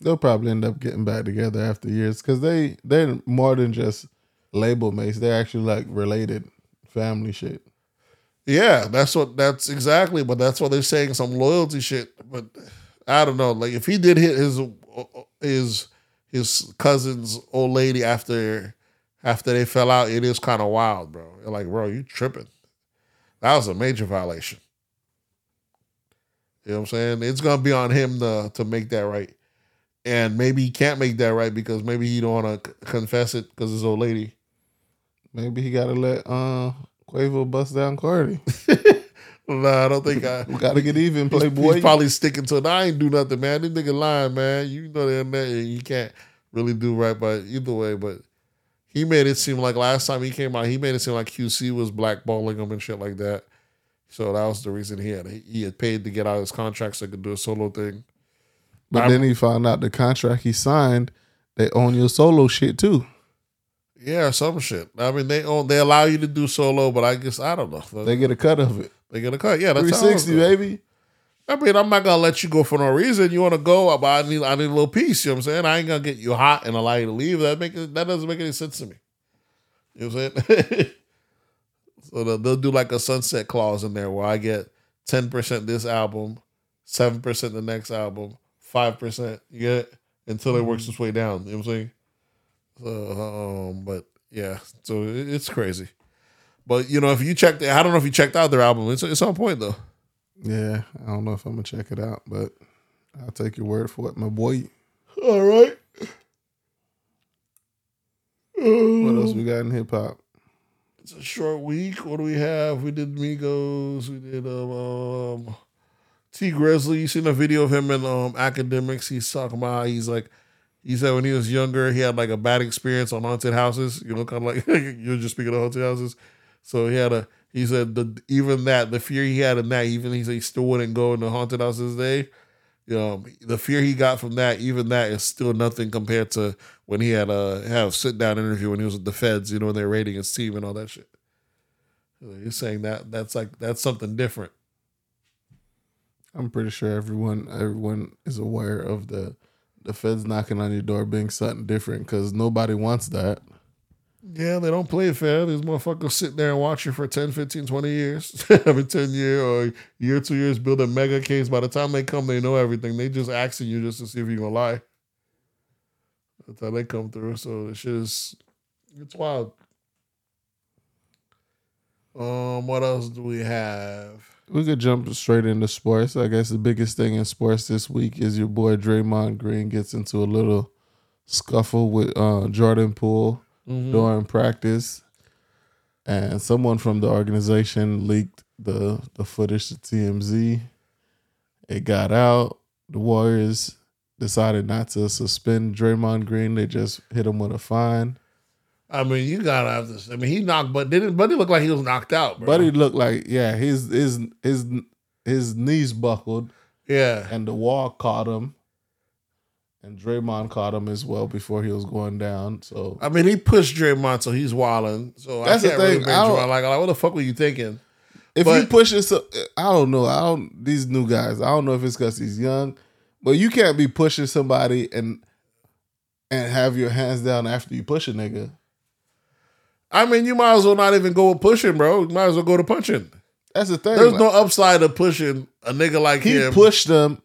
They'll probably end up getting back together after years because they they're more than just label mates. They're actually like related family shit. Yeah, that's what that's exactly. But that's what they're saying some loyalty shit. But I don't know. Like if he did hit his his his cousin's old lady after after they fell out, it is kind of wild, bro. You're like, bro, you tripping? That was a major violation. You know what I'm saying? It's gonna be on him to to make that right. And maybe he can't make that right because maybe he don't want to confess it because his old lady. Maybe he gotta let uh Quavo bust down Cardi. Nah, I don't think I. We gotta get even, Playboy. He's probably sticking to it. I ain't do nothing, man. This nigga lying, man. You know that that you can't really do right by either way. But he made it seem like last time he came out, he made it seem like QC was blackballing him and shit like that. So that was the reason he had he had paid to get out of his contract so he could do a solo thing. But I'm- then he found out the contract he signed, they own your solo shit too. Yeah, some shit. I mean, they own they allow you to do solo, but I guess I don't know. They get a cut of it. They get a cut. Yeah, that's how it 360, baby. I mean, I'm not gonna let you go for no reason. You want to go, but I need I need a little peace. You know what I'm saying? I ain't gonna get you hot and allow you to leave. That make that doesn't make any sense to me. You know what I'm saying? so they'll, they'll do like a sunset clause in there where I get ten percent this album, seven percent the next album, five percent. You get it? until it works mm. its way down. You know what I'm saying? So, um, but yeah, so it, it's crazy. But you know, if you checked, I don't know if you checked out their album. It's it's on point though. Yeah, I don't know if I'm gonna check it out, but I'll take your word for it, my boy. All right. What else we got in hip hop? It's a short week. What do we have? We did Migos. We did um, um Tee Grizzley. You seen a video of him in um Akademiks? He's talking about how he's like he said when he was younger he had like a bad experience on haunted houses. You know, kind of like you're just speaking of haunted houses. So he had a he said the even that the fear he had in that even he said he still wouldn't go into haunted houses day. You know, the fear he got from that, even that is still nothing compared to when he had uh, a have sit down interview when he was with the feds, you know, when they're raiding his team and all that shit. You're saying that that's like that's something different. I'm pretty sure everyone everyone is aware of the the feds knocking on your door being something different because nobody wants that. Yeah, they don't play fair. These motherfuckers sit there and watch you for 10, 15, 20 years. Every 10 year or year, two years, build a mega case. By the time they come, they know everything. They just asking you just to see if you're gonna lie. That's how they come through. So it's just, it's wild. Um, what else do we have? We could jump straight into sports. I guess the biggest thing in sports this week is your boy Draymond Green gets into a little scuffle with uh, Jordan Poole during practice, and someone from the organization leaked the the footage to TMZ. It got out. The Warriors decided not to suspend Draymond Green. They just hit him with a fine. I mean, you gotta have this. I mean, he knocked, but didn't Buddy look like he was knocked out, bro? Buddy looked like yeah, his his his his knees buckled. yeah. and the wall caught him, and Draymond caught him as well before he was going down. So I mean, he pushed Draymond, so he's wilding. So That's I the can't really thing, blame I don't- Like, like, what the fuck were you thinking? If But- you push it, so I don't know. I don't these new guys. I don't know if it's because he's young, but you can't be pushing somebody and and have your hands down after you push a nigga. I mean, you might as well not even go with pushing, bro. You might as well go to punching. That's the thing. There's like, no upside of pushing a nigga like he him. pushed them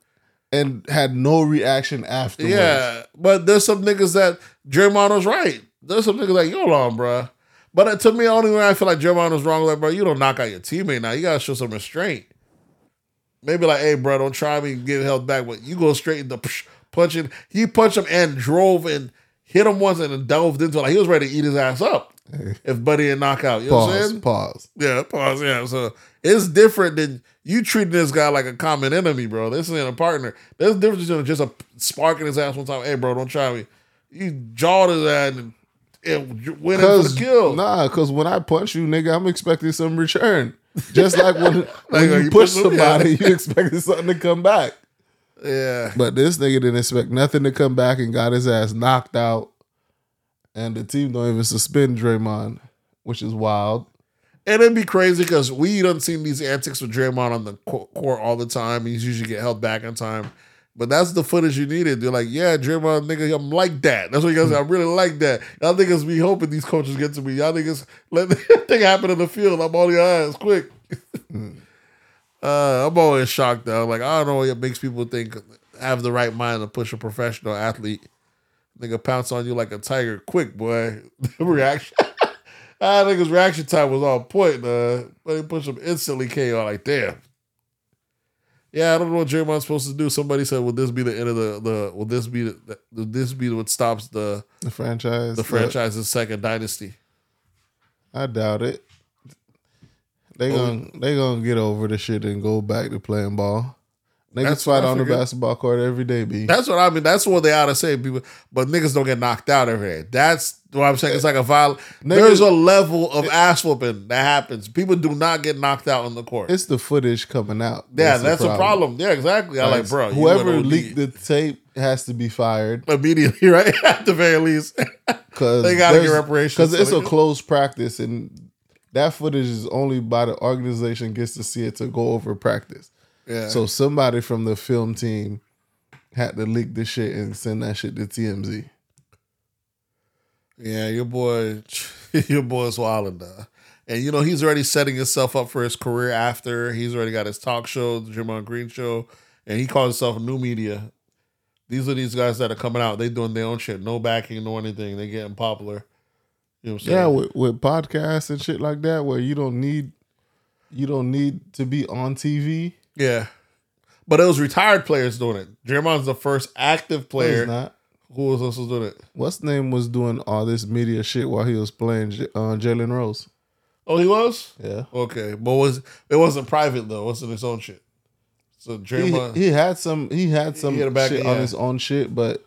and had no reaction afterwards. Yeah, but there's some niggas that Draymond was right. There's some niggas like, hold on, bro. But uh, to me, the only way I feel like Draymond was wrong, like, bro, you don't knock out your teammate now. You gotta show some restraint. Maybe like, hey, bro, don't try me and get held back, but you go straight into punching. He punched him and drove and hit him once and then delved into it. Like he was ready to eat his ass up. If Buddy didn't knock out, you know what I'm saying? Pause. Yeah, pause. Yeah, so it's different than you treating this guy like a common enemy, bro. This isn't a partner. There's a difference between just a spark in his ass one time. Hey, bro, don't try me. You jawed his ass and, and went in for the kill. nah, cause when I punch you, nigga, I'm expecting some return. Just like when, when uh, you, you push push somebody, you expected something to come back. Yeah, But this nigga didn't expect nothing to come back and got his ass knocked out. And the team don't even suspend Draymond, which is wild. and it'd be crazy because we done seen these antics with Draymond on the court all the time. He's usually get held back in time. But that's the footage you needed. They're like, yeah, Draymond, nigga, I'm like that. That's what you guys. I really like that. Y'all niggas be hoping these coaches get to me. Y'all niggas let the thing happen in the field. I'm on your ass quick. uh, I'm always shocked though. Like, I don't know what makes people think have the right mind to push a professional athlete. Nigga pounce on you like a tiger quick, boy. reaction. I think his reaction time was on point, uh, but he pushed him instantly KO. Like, damn. Yeah, I don't know what Draymond's supposed to do. Somebody said, "Will this be the end of the the? Will this be the? Will this be what stops the The franchise. the franchise's second dynasty?" I doubt it. They Oh. gonna they gonna get over the shit and go back to playing ball. Niggas That's fight on the basketball court every day, B. That's what I mean. That's what they ought to say, people. But niggas don't get knocked out every day. That's what I'm saying. It's like a viol. There's a level of ass whooping that happens. People do not get knocked out on the court. It's the footage coming out. yeah, that's a problem. Yeah, exactly. I like, bro. Whoever leaked the tape has to be fired immediately, right? At the very least. because They gotta get reparations, because it's a closed practice and that footage is only by the organization gets to see it to go over practice. Yeah. So somebody from the film team had to leak the shit and send that shit to TMZ. Yeah, your boy, your boy's wilding though. And you know he's already setting himself up for his career after. He's already got his talk show, the Draymond Green show, and he calls himself new media. These are these guys that are coming out. They doing their own shit, no backing, no anything. They getting popular. You know what I'm saying? Yeah, with, with podcasts and shit like that, where you don't need you don't need to be on TV. Yeah. But it was retired players doing it. Draymond's the first active No, player. it's not. Who was also doing it? What's name was doing all this media shit while he was playing uh, Jalen Rose. Oh, he was. Yeah, Okay, but was it wasn't private though? It wasn't his own shit. So he, Draymond. he had some he had some He had shit on his own shit, but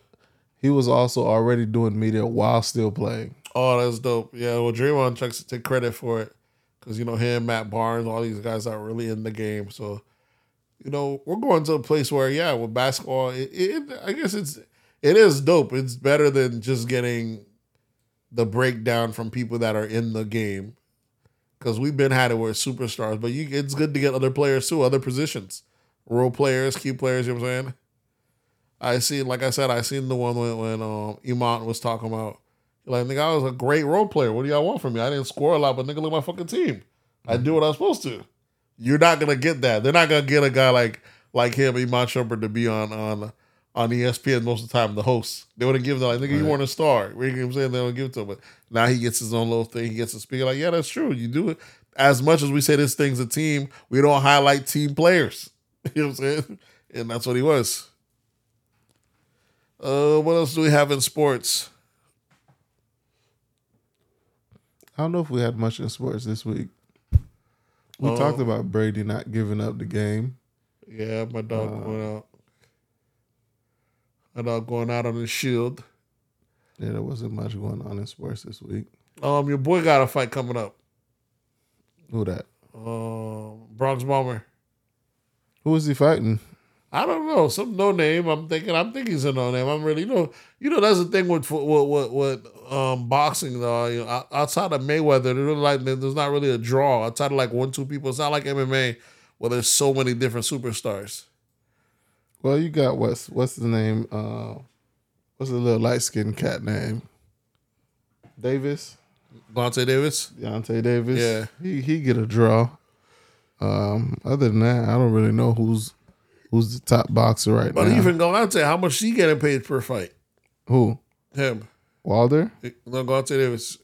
he was also already doing media while still playing. Oh, that's dope. Yeah, well, Draymond tries to take credit for it because you know him, Matt Barnes, all these guys are really in the game. So, you know, we're going to a place where, yeah, with basketball, it, it I guess it's it is dope. It's better than just getting the breakdown from people that are in the game because we've been had it where it's superstars, but you it's good to get other players too, other positions, role players, key players. You know what I'm saying? I see, like I said, I seen the one when when um, Iman was talking about. Like, nigga, I was a great role player. What do y'all want from me? I didn't score a lot, but nigga, look at my fucking team. I do what I'm supposed to. You're not gonna get that. They're not gonna get a guy like like him, Iman Shumpert, to be on on on ESPN most of the time, the host. They would have given him like, nigga, you weren't a star. You know what I'm saying? They don't give it to him. But now he gets his own little thing. He gets to speak like, yeah, that's true. You do it. As much as we say this thing's a team, we don't highlight team players. You know what I'm saying? And that's what he was. Uh, what else do we have in sports? I don't know if we had much in sports this week. We Oh. talked about Brady not giving up the game. Yeah, my dog Uh, going out. My dog going out on his shield. Yeah, there wasn't much going on in sports this week. Um, your boy got a fight coming up. Who that? Um, Bronx Bomber. Who is he fighting? I don't know. Some no name. I'm thinking. I'm thinking he's a no name. I'm really you know. You know that's the thing with with with, with um, boxing though. You know, outside of Mayweather, there's like there's not really a draw. Outside of like one two people, it's not like MMA where there's so many different superstars. Well, you got what's what's the name? Uh, what's the little light skinned cat name? Davis. Vontae Davis. Deontay Davis. Yeah. He he get a draw. Um, other than that, I don't really know who's who's the top boxer right But now. But even going out there, how much he getting paid per fight? Who? Him. Wilder? No, Galante Davis.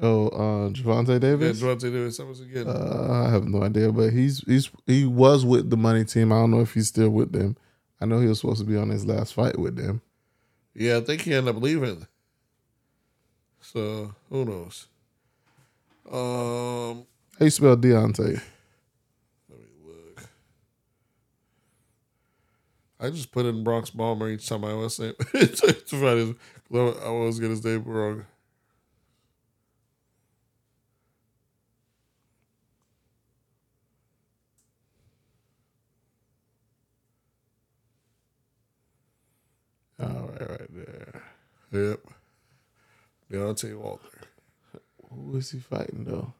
Oh, uh, Javante Yeah, Davis. Devontae Davis. How much he getting? Uh, I have no idea, but he's he's he was with the money team. I don't know if he's still with them. I know he was supposed to be on his last fight with them. yeah, I think he ended up leaving. So who knows? Um, How you spell Deontay? I just put in Bronx Bomber each time I was saying find his. I always get his name wrong. All right, right there. Yep. Deontay Wilder. Who is he fighting though?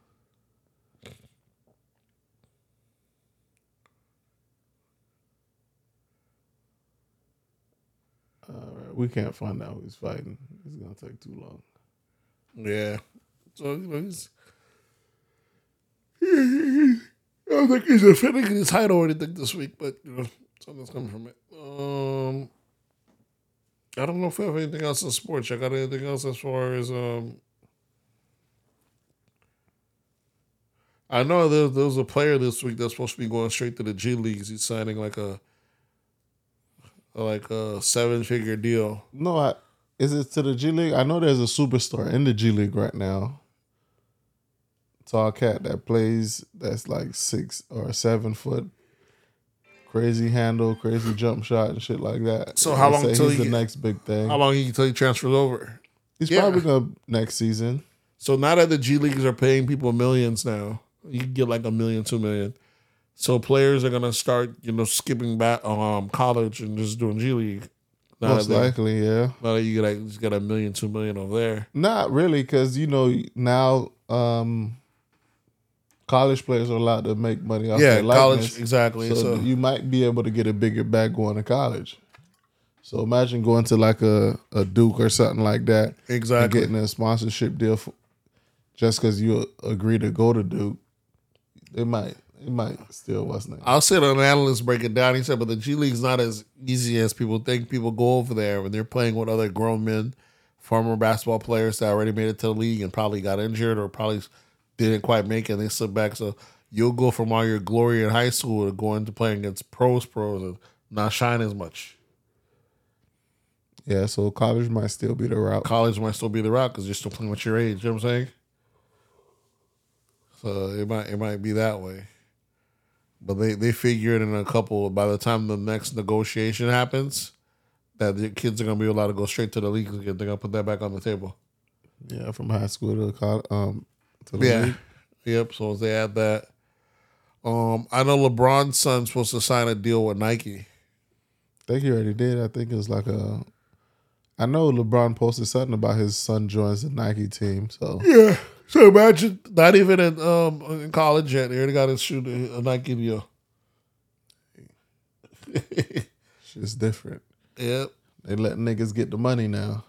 We can't find out who's fighting. It's gonna take too long. Yeah. So he's. I don't think he's defending his title or anything this week, but you know something's coming from it. Um, I don't know if we have anything else in sports. I got anything else as far as um. I know there, there was a player this week that's supposed to be going straight to the G leagues. He's signing like a like a seven figure deal. No, I, is it to the G League? I know there's a superstar in the G League right now. Tall cat that plays that's like six or seven foot. Crazy handle, crazy jump shot, and shit like that. So how long till he's he the next big thing? How long until he transfers over? He's Yeah. probably gonna next season. So now that the G leagues are paying people millions now, you can get like a million, two million. So players are gonna start, you know, skipping back um college and just doing G League. Now Most they- likely, yeah. now that you get like, just got a million, two million over there. Not really, because you know now um, college players are allowed to make money off yeah, their college exactly. So, So, you might be able to get a bigger bag going to college. So imagine going to like a, a Duke or something like that and exactly. getting a sponsorship deal for, just because you agree to go to Duke. It might it might still what's name. I'll sit on an analyst break it down. He said, but the G League's not as easy as people think. People go over there when they're playing with other grown men, former basketball players that already made it to the league and probably got injured or probably didn't quite make it. And they sit back. So you'll go from all your glory in high school to going to playing against pros, pros, and not shine as much. Yeah, so college might still be the route. College might still be the route because you're still playing with your age. You know what I'm saying? So it might it might be that way. But they, they figure it in a couple by the time the next negotiation happens, that the kids are gonna be allowed to go straight to the league again. They're gonna put that back on the table. Yeah, from high school to college, um, to the Yeah. league. Yep. So they add that. Um, I know LeBron's son's supposed to sign a deal with Nike. I think he already did. I think it was like a. I know LeBron posted something about his son joins the Nike team. So Yeah. So imagine not even in um in college yet. They already got to shoot a, a Nike deal. shit's different. Yep. They let niggas get the money now.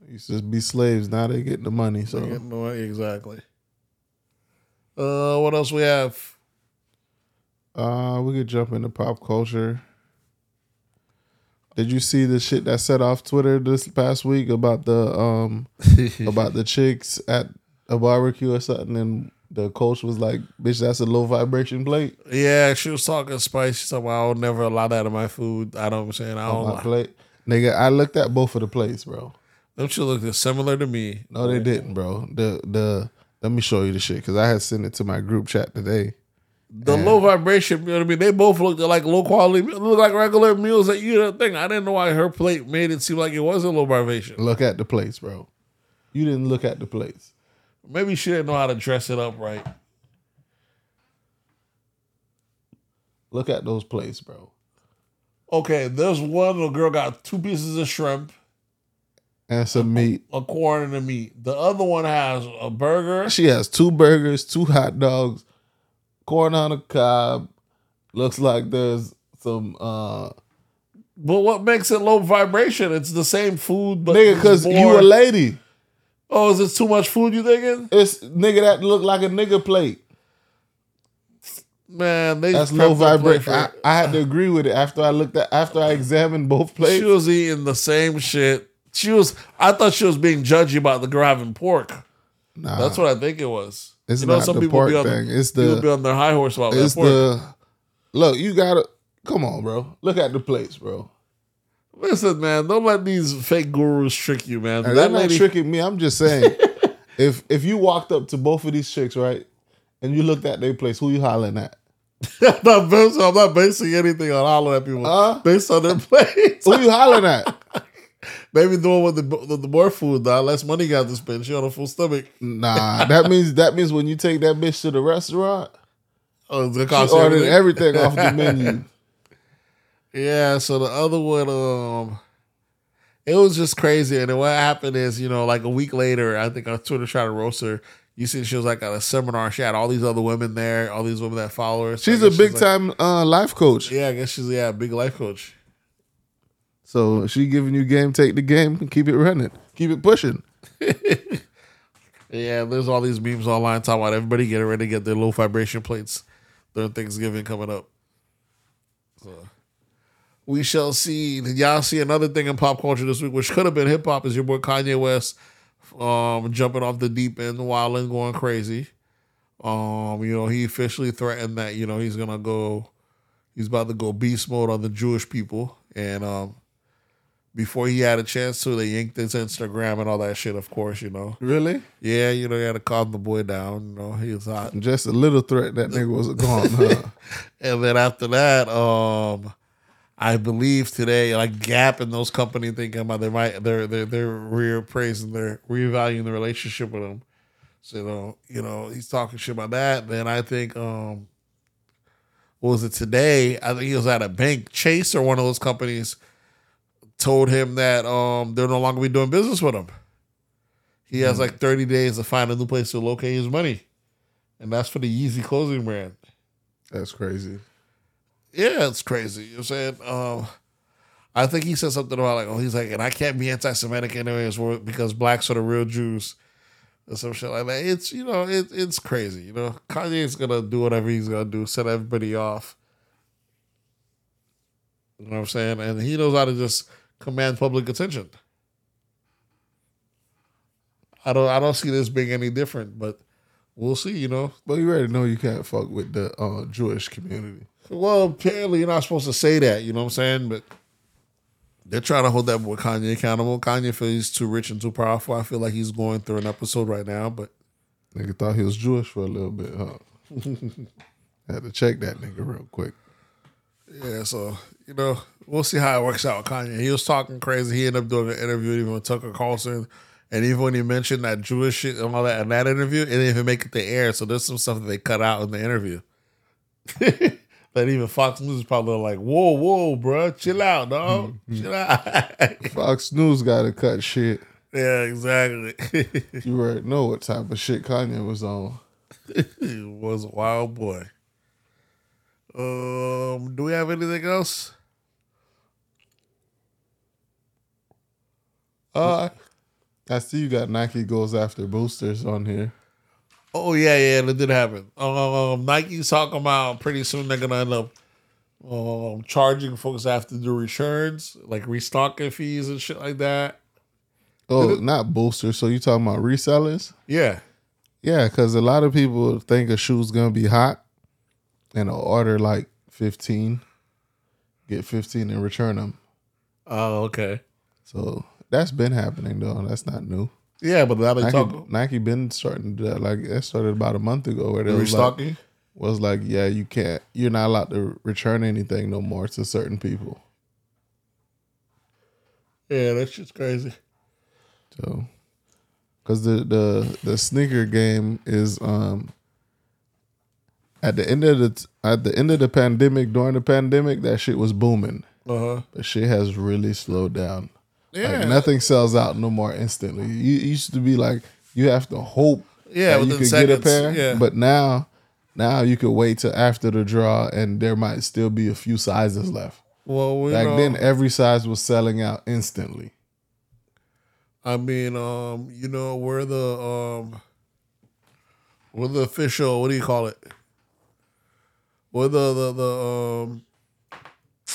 They used to be slaves. Now they get the money. So no, exactly. Uh, what else we have? uh, we could jump into pop culture. Did you see the shit that set off Twitter this past week about the um about the chicks at a barbecue or something, and the coach was like, "Bitch, that's a low vibration plate Yeah, she was talking spice. She said, "Well, "I'll never allow that in my food." I don't understand. I on don't. my plate." Nigga, I looked at both of the plates, bro. Don't you look similar to me. No, they didn't, bro. The the let me show you the shit because I had sent it to my group chat today. The low vibration. You know what I mean? They both looked like low quality. Look like regular meals that you don't think. I didn't know why her plate made it seem like it wasn't low vibration. Look at the plates, bro. You didn't look at the plates. Maybe she didn't know how to dress it up right. Look at those plates, bro. Okay, there's one little girl got two pieces of shrimp, and some meat. a corn, and a meat. The other one has a burger. She has two burgers, two hot dogs, corn on the cob. Looks like there's some uh But what makes it low vibration? It's the same food, but nigga, cause you more- a lady. Oh, is it too much food? You thinking? It's nigga that look like a nigga plate. Man, they That's low vibration. I. I had to agree with it after I looked at after I examined both plates. She was eating the same shit. She was. I thought she was being judgy about the girl having pork. nah, That's what I think it was. It's not the pork be on, thing. It's the- people be on their high horse about that pork. the look. You gotta come on, bro. Look at the plates, bro. Listen, man, don't let these fake gurus trick you, man. And that they're not tricking me. I'm just saying, if if you walked up to both of these chicks, right, and you looked at their place, who you hollering at? I'm, not basing, I'm not basing anything on hollering at people Huh? based on their plates. Who you hollering at? Maybe the one with the, the, the more food, dog. Less money got to spend. She on a full stomach. Nah, that means that means when you take that bitch to the restaurant, Oh, it's gonna she cost ordered everything. everything off the menu. Yeah, so the other one, um, it was just crazy. And then what happened is, you know, like a week later, I think on Twitter tried to roast her. You see, she was like at a seminar. She had all these other women there, all these women that follow her. So She's a big time uh, life coach. yeah, I guess she's yeah, a big life coach. So she giving you game, take the game, and keep it running, keep it pushing. Yeah, there's all these memes online talking about everybody getting ready to get their low vibration plates during Thanksgiving coming up. We shall see. Did y'all see another thing in pop culture this week, which could have been hip hop? Is your boy Kanye West um, jumping off the deep end, wilding, going crazy? Um, you know, he officially threatened that you know he's gonna go, he's about to go beast mode on the Jewish people, and um, before he had a chance to, they yanked his Instagram and all that shit. Of course, you know. Really? Yeah, you know, he had to calm the boy down. You know, he was hot. Just a little threat that nigga was gone. Huh? And then after that, um, I believe today, like Gap and those companies thinking about they might they're they're they're reappraising, they're reevaluating the relationship with him. So you know, you know, he's talking shit about that. Then I think um what was it today? I think he was at a bank, Chase or one of those companies told him that um they're no longer be doing business with him. He has like 30 days to find a new place to locate his money. And that's for the Yeezy clothing brand. That's crazy. Yeah, it's crazy. You know what I'm saying? Um, I think he said something about like, oh, he's like, and I can't be anti-Semitic anyways because blacks are the real Jews, or some shit like that. It's you know, it, it's crazy. You know, Kanye's gonna do whatever he's gonna do, set everybody off. You know what I'm saying? And he knows how to just command public attention. I don't, I don't see this being any different, but we'll see. You know, But you already know you can't fuck with the uh, Jewish community. Well, apparently you're not supposed to say that, you know what I'm saying? But they're trying to hold that boy Kanye accountable. Kanye feels he's too rich and too powerful. I feel like he's going through an episode right now, but Nigga thought he was Jewish for a little bit, huh? Had to check that nigga real quick. yeah, so you know, we'll see how it works out with Kanye. He was talking crazy. He ended up doing an interview even with Tucker Carlson. And even when he mentioned that Jewish shit and all that in that interview, it didn't even make it to air. So there's some stuff that they cut out in the interview. that even Fox News is probably like, whoa, whoa, bro, chill out, dog. Chill out. Fox News got to cut shit. Yeah, exactly. You already know what type of shit Kanye was on. he was a wild boy. Um, do we have anything else? Uh I see you got Nike goes after boosters on here. Oh yeah, yeah, that did happen. Um, Nike's talking about pretty soon they're gonna end up um charging folks after the returns, like restocking fees and shit like that. Oh, not boosters. So you talking about resellers? Yeah, Yeah, because a lot of people think a shoe's gonna be hot, and they'll order like fifteen, get fifteen and return them. Oh, okay. So that's been happening though. That's not new. Yeah, but they Nike, talk Nike been starting to do that. Like that started about a month ago, where they was like, restocking. was like, yeah, you can't, you're not allowed to return anything no more to certain people. yeah, that's just crazy. So, because the the the sneaker game is um at the end of the at the end of the pandemic during the pandemic that shit was booming. Uh-huh. but shit has really slowed down. Yeah. Like nothing sells out no more instantly. You used to be like you have to hope Yeah, you could get a pair, yeah. but now now you could wait till after the draw and there might still be a few sizes left. Well, we Back know, then, every size was selling out instantly. I mean, um, you know, we're the um, we're the official. What do you call it? We're the the the um.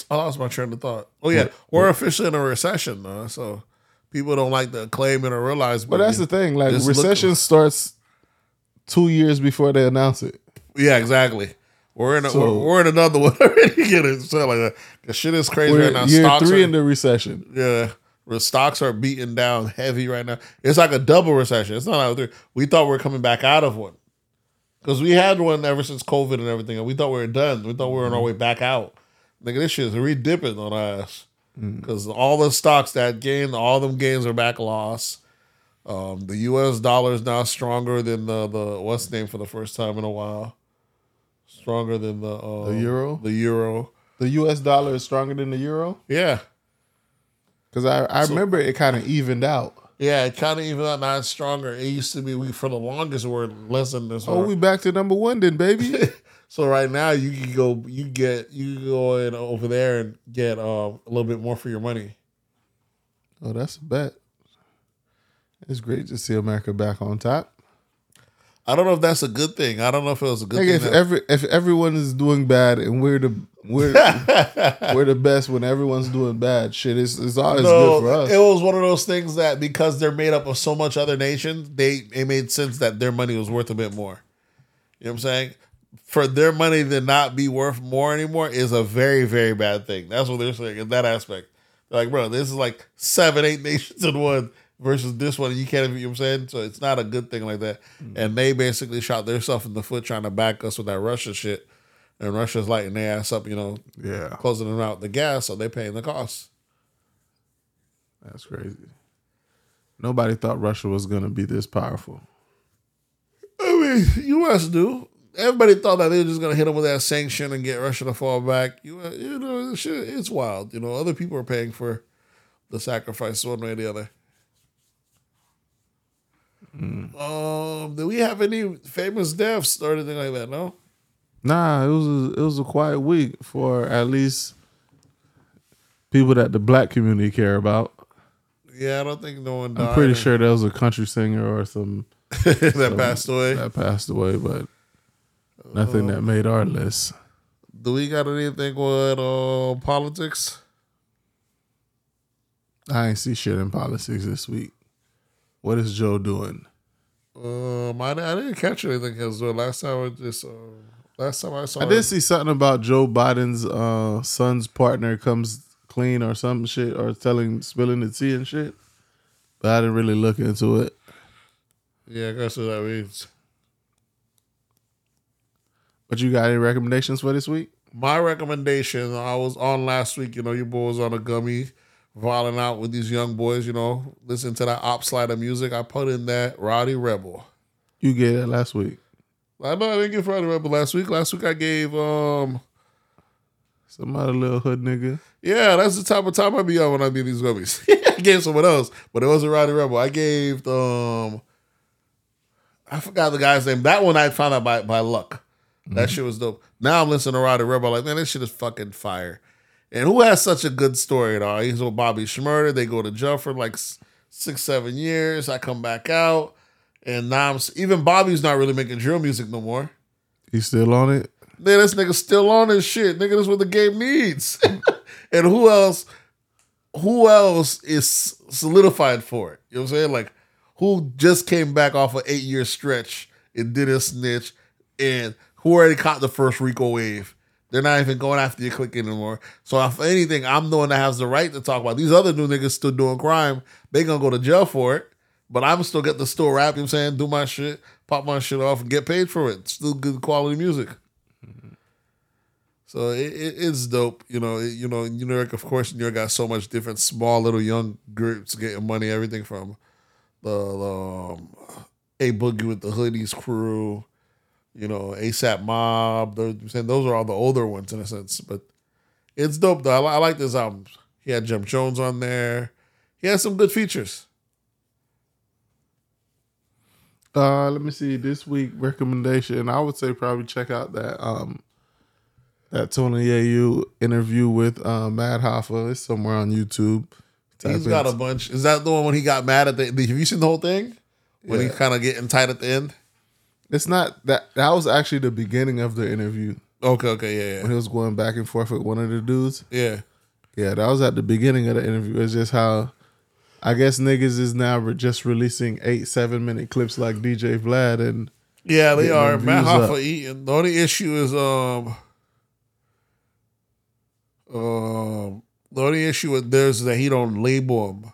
I lost my train of thought. Oh yeah, we're officially in a recession, though, so people don't like to claim it or realize. But that's the thing, like Just look- recession starts two years before they announce it. Yeah, exactly. We're in a, So- we're, we're in another one already. Get it? So like that. The shit is crazy right now. year Stocks three are, in the recession. Yeah. The stocks are beating down heavy right now. It's like a double recession. It's not like three. We thought we were coming back out of one. Because we had one ever since COVID and everything, and we thought we were done. We thought we were on our way back out. Nigga, this shit is re-dipping on us. Because all the stocks that gained, all them gains are back loss. Um, the US dollar is now stronger than the, the what's the name for the first time in a while. Stronger than the uh, The euro? The euro. The U.S. dollar is stronger than the euro Yeah. because I, I remember it kind of evened out. Yeah, it kind of evened out now it's stronger. It used to be we for the longest were less than this. Oh, we back to number one then, baby. so right now you can go, you get, you can go in over there and get uh, a little bit more for your money. oh, that's a bet. It's great to see America back on top. I don't know if that's a good thing. I don't know if it was a good Like thing. if that- every if everyone is doing bad and we're the we're we're the best when everyone's doing bad, shit, it's it's always no, good for us. it was one of those things that because they're made up of so much other nations, they it made sense that their money was worth a bit more. You know what I'm saying? For their money to not be worth more anymore is a very, very bad thing. That's what they're saying in that aspect. They're like, bro, this is like seven, eight nations in one versus this one. You can't, even- you know what I'm saying? So it's not a good thing like that. Mm. And they basically shot themselves in the foot trying to back us with that Russia shit. And Russia's lighting their ass up, you know, yeah, closing them out the gas, so they're paying the cost. that's crazy. Nobody thought Russia was gonna be this powerful. I mean, U.S. do. Everybody thought that they were just gonna hit them with that sanction and get Russia to fall back. You, you know, shit, it's wild. You know, other people are paying for the sacrifice one way or the other. Um, do we have any famous deaths or anything like that? No. Nah, it was a, it was a quiet week for at least people that the black community care about. Yeah, I don't think no one died. I'm pretty sure there was a country singer or some that passed away. that passed away, but nothing that made our list. Do we got anything with uh, politics? I ain't see shit in politics this week. What is Joe doing? Um, I, I didn't catch anything because last time I just uh, last time I saw I did see something about Joe Biden's uh, son's partner comes clean or some shit or telling spilling the tea and shit. But I didn't really look into it. Yeah, I guess what that means. But you got any recommendations for this week? My recommendation, I was on last week, you know, your boy was on a gummy, violent out with these young boys, you know, listen to that op slider music. I put in that Rowdy Rebel. You gave it last week. I know I didn't give Rowdy Rebel last week. Last week I gave um Some other little hood nigga. yeah, that's the type of time I be on when I be these gummies. I gave someone else, but it wasn't Rowdy Rebel. I gave um I forgot the guy's name. That one I found out by by luck. That mm-hmm. shit was dope. Now I'm listening to Rowdy Rebel, like, man, this shit is fucking fire. And who has such a good story, at all? He's with Bobby Shmurda. They go to jail for like six, seven years. I come back out. And now I'm, even Bobby's not really making drill music no more. He's still on it? Man, this nigga still on this shit. Nigga, this what the game needs. and who else? Who else is solidified for it? You know what I'm saying? Like, who just came back off an eight year stretch and did a snitch, and who already caught the first RICO wave? They're not even going after your click anymore. So if anything, I'm the one that has the right to talk about. These other new niggas still doing crime. They gonna go to jail for it. But I'm still get the store rap, you know what I'm saying? Do my shit, pop my shit off, and get paid for it. Still good quality music. So it, it, it's dope, you know. It, you know, New York, of course, New York got so much different small little young groups getting money. Everything from the, the um, a boogie with the hoodies crew, you know, ASAP Mob. Those, those are all the older ones in a sense, but It's dope though. I, I like this album. He had Jim Jones on there. He has some good features. Uh, let me see this week recommendation. I would say probably check out that um that Tony Yayo interview with uh, Math Hoffa. It's somewhere on YouTube. Type He's in- got a bunch. Is that the one when he got mad at the? Have you seen the whole thing? When he kind of getting tight at the end. It's not that that was actually the beginning of the interview Okay, okay, yeah, when he was going back and forth with one of the dudes. yeah. Yeah, that was at the beginning of the interview. It's just how I guess niggas is now just releasing eight, seven minute clips like DJ Vlad and Yeah, they are. Math. Hoffa eating. The only issue is um um the only issue with theirs is that he don't label them.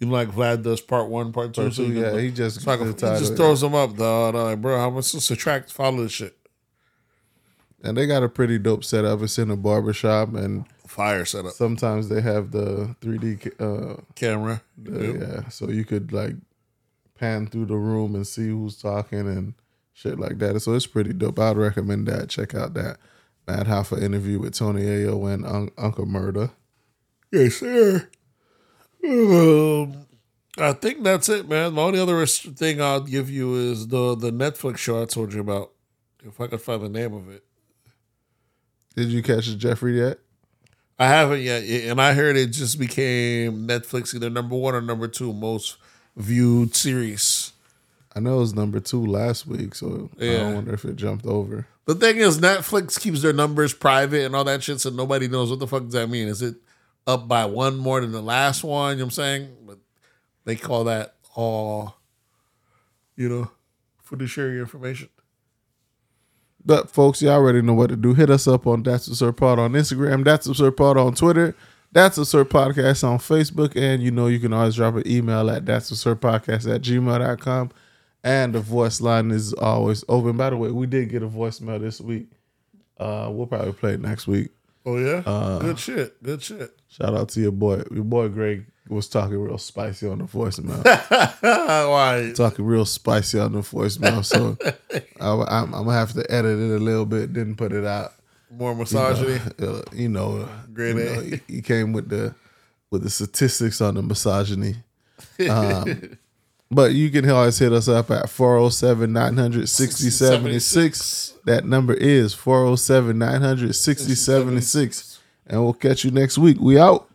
You know, like Vlad does part one, part two. Part two, you yeah, he just like he just throws them up, dog. I'm like, bro, how much this attract follow this shit? and they got a pretty dope setup. It's in a barbershop and Fire setup, sometimes they have the 3D uh camera. the- Yep. yeah, so you could like pan through the room and see who's talking and shit like that. So it's pretty dope. I'd recommend that. Check out that Math Hoffa interview with Tony Yayo and Un- Uncle Murda. Yes, sir. Um, I think that's it, man. The only other thing I'll give you is the the Netflix show I told you about. If I could find the name of it. Did you catch the Jeffrey yet? I haven't yet, and I heard it just became Netflix either number one or number two most viewed series. I know it was number two last week, so I Yeah. don't wonder if it jumped over. The thing is, Netflix keeps their numbers private and all that shit, so nobody knows what the fuck does that mean. Is it up by one more than the last one? You know what I'm saying? But they call that all, you know, your information. But folks, y'all already know what to do. Hit us up on That's Absurd Pod on Instagram, That's Absurd Pod on Twitter, That's Absurd Podcast on Facebook, and you know you can always drop an email at That's Absurd Podcast at gmail.com. And the voice line is always open. By the way, we did get a voicemail this week. Uh, we'll probably play it next week. Oh yeah, good shit, good shit. Shout out to your boy. Your boy Greg was talking real spicy on the voicemail. Why? talking real spicy on the voicemail. So I, am gonna have to edit it a little bit, then put it out. More misogyny. Uh, you know, Grade you know, he, he came with the with the statistics on the misogyny. Um, but you can always hit us up at 407 900 6076. That number is 407 900 6076. And we'll catch you next week. We out.